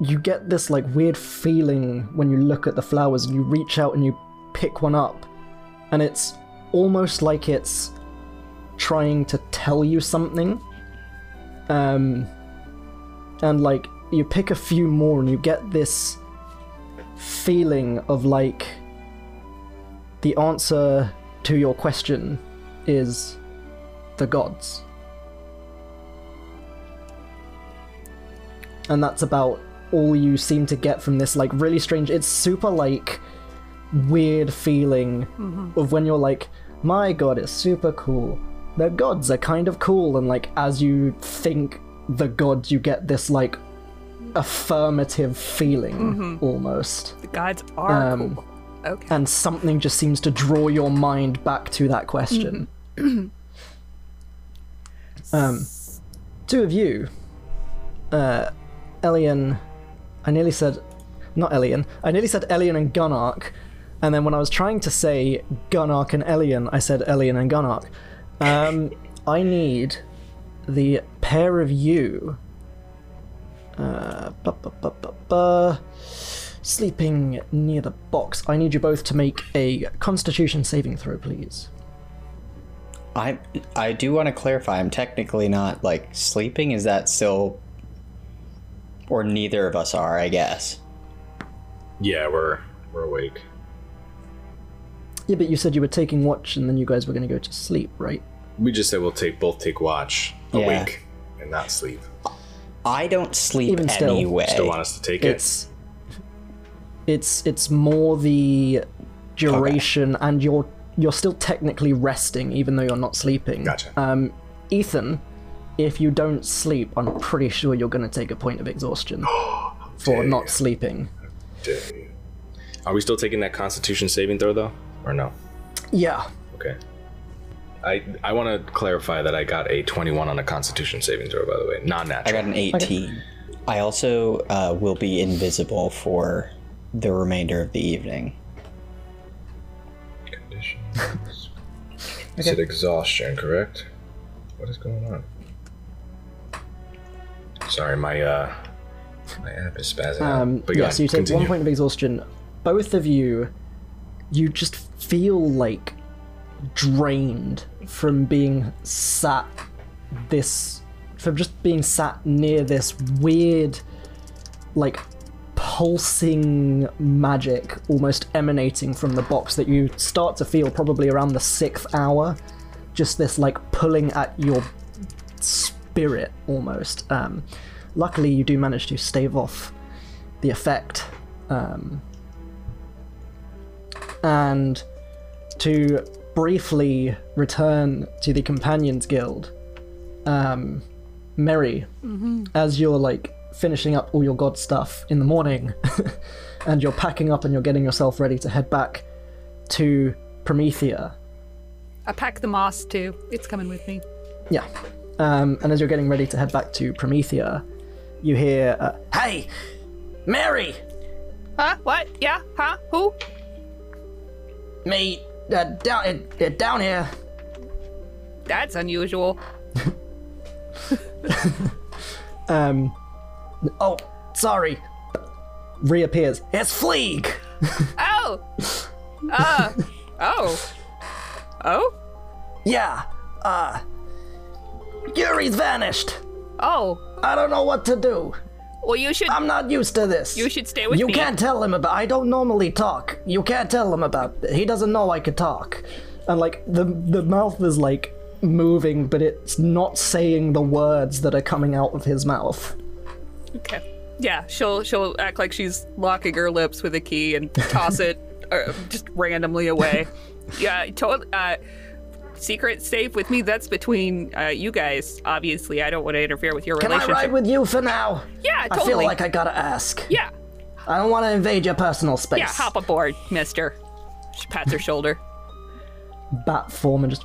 you get this like weird feeling when you look at the flowers and you reach out and you pick one up and it's almost like it's trying to tell you something. Um and like you pick a few more and you get this feeling of like the answer to your question is the gods. And that's about all you seem to get from this like really strange it's super like weird feeling of when you're like my god it's super cool the gods are kind of cool and like as you think the gods you get this like affirmative feeling almost the gods are um, cool. Okay. and something just seems to draw your mind back to that question. um, two of you, uh, Elian, I nearly said, not Elian, I nearly said Elian and Gunark, and then when I was trying to say Gunark and Elian, I said Elian and Gunark. Um, I need the pair of you. Uh, bu- bu- bu- bu- bu- sleeping near the box. I need you both to make a Constitution saving throw, please. I I do want to clarify. I'm technically not like sleeping. Is that still, or neither of us are? I guess. Yeah, we're we're awake. Yeah, but you said you were taking watch, and then you guys were going to go to sleep, right? We just said we'll take both take watch, Yeah. awake, and not sleep. I don't sleep Even still. anyway. Still want us to take it? It's it's it's more the duration, and you're you're still technically resting, even though you're not sleeping. Gotcha. Um, Ethan, if you don't sleep, I'm pretty sure you're going to take a point of exhaustion for dare not sleeping. Dare you. Are we still taking that Constitution saving throw though, or no? Yeah. Okay. I I want to clarify that I got a 21 on a Constitution saving throw. By the way, I non-natural. I got an 18. I also uh, will be invisible for the remainder of the evening. You said exhaustion, correct? What is going on? Sorry, my uh, my app is spazzing out. Um, But yeah, yeah, so you take continue. one point of exhaustion. Both of you, you just feel like drained from being sat this, from just being sat near this weird, like, pulsing magic almost emanating from the box that you start to feel probably around the sixth hour. Just this, like, pulling at your spirit almost. Um, luckily, you do manage to stave off the effect. Um, and to briefly return to the Companions Guild, um, Mary, as you're like finishing up all your god stuff in the morning, and you're packing up and you're getting yourself ready to head back to Promethea. I pack the mask too. It's coming with me. Yeah. Um, and as you're getting ready to head back to Promethea, you hear, uh, "Hey, Mary, Huh? What? Yeah? Huh? Who? me, uh, down, uh, down here." That's unusual. Um, oh, sorry. Reappears. It's Fleeg. Oh! Uh. oh. Oh? Yeah. Uh, Yuri's vanished. Oh. I don't know what to do. Well, you should. I'm not used to this. You should stay with You me. You can't tell him about. I don't normally talk. You can't tell him about. He doesn't know I could talk. And like the the mouth is like moving, but it's not saying the words that are coming out of his mouth. Okay. Yeah, she'll she'll act like she's locking her lips with a key and toss it uh, just randomly away. Yeah, totally. Uh, secret safe with me. That's between uh, you guys. Obviously, I don't want to interfere with your Can I relationship. ride with you for now? yeah, totally. I feel like I gotta ask. yeah, I don't want to invade your personal space. yeah. Hop aboard, Mister. She pats her shoulder. Bat form and just.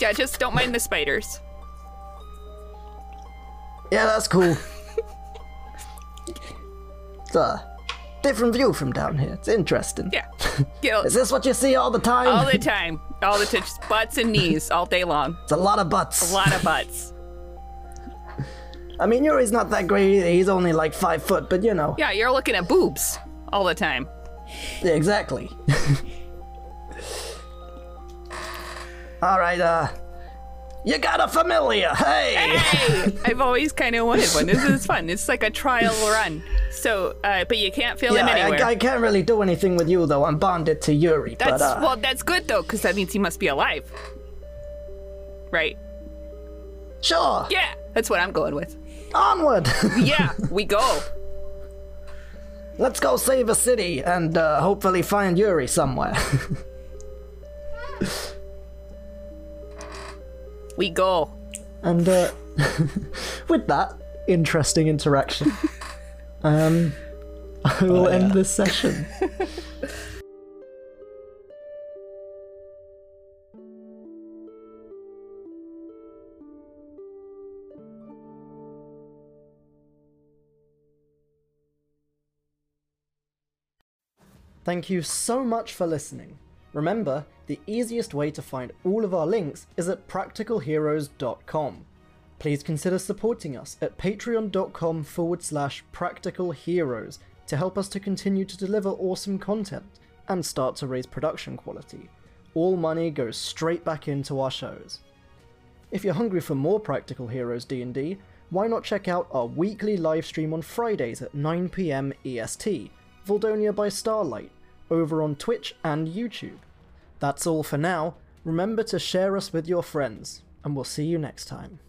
Yeah, just don't mind the spiders. Yeah, that's cool. It's a different view from down here. It's interesting. Yeah, Is this what you see all the time? all the time, all the time, just butts and knees all day long. it's a lot of butts. A lot of butts. I mean, Yuri's not that great. either. He's only like five foot, but you know. Yeah, you're looking at boobs all the time. Yeah, exactly. all right, uh. You got a familiar. Hey! Hey, I've always kind of wanted one. This is fun. It's like a trial run. So, uh, but you can't feel Yeah, him I, anywhere. I can't really do anything with you, though. I'm bonded to Yuri, that's but, uh. well, that's good though, because that means he must be alive, right? Sure! Yeah, that's what I'm going with. Onward! Yeah, we go. Let's go save a city and uh, hopefully find Yuri somewhere. We go. And uh, with that interesting interaction, um, I will end this session. Thank you so much for listening. Remember, the easiest way to find all of our links is at practicalheroes.com. Please consider supporting us at patreon.com forward slash practical heroes to help us to continue to deliver awesome content and start to raise production quality. All money goes straight back into our shows. If you're hungry for more Practical Heroes D&D, why not check out our weekly live stream on Fridays at 9pm EST, Voldonia by Starlight, over on Twitch and YouTube. That's all for now. Remember to share us with your friends, and we'll see you next time.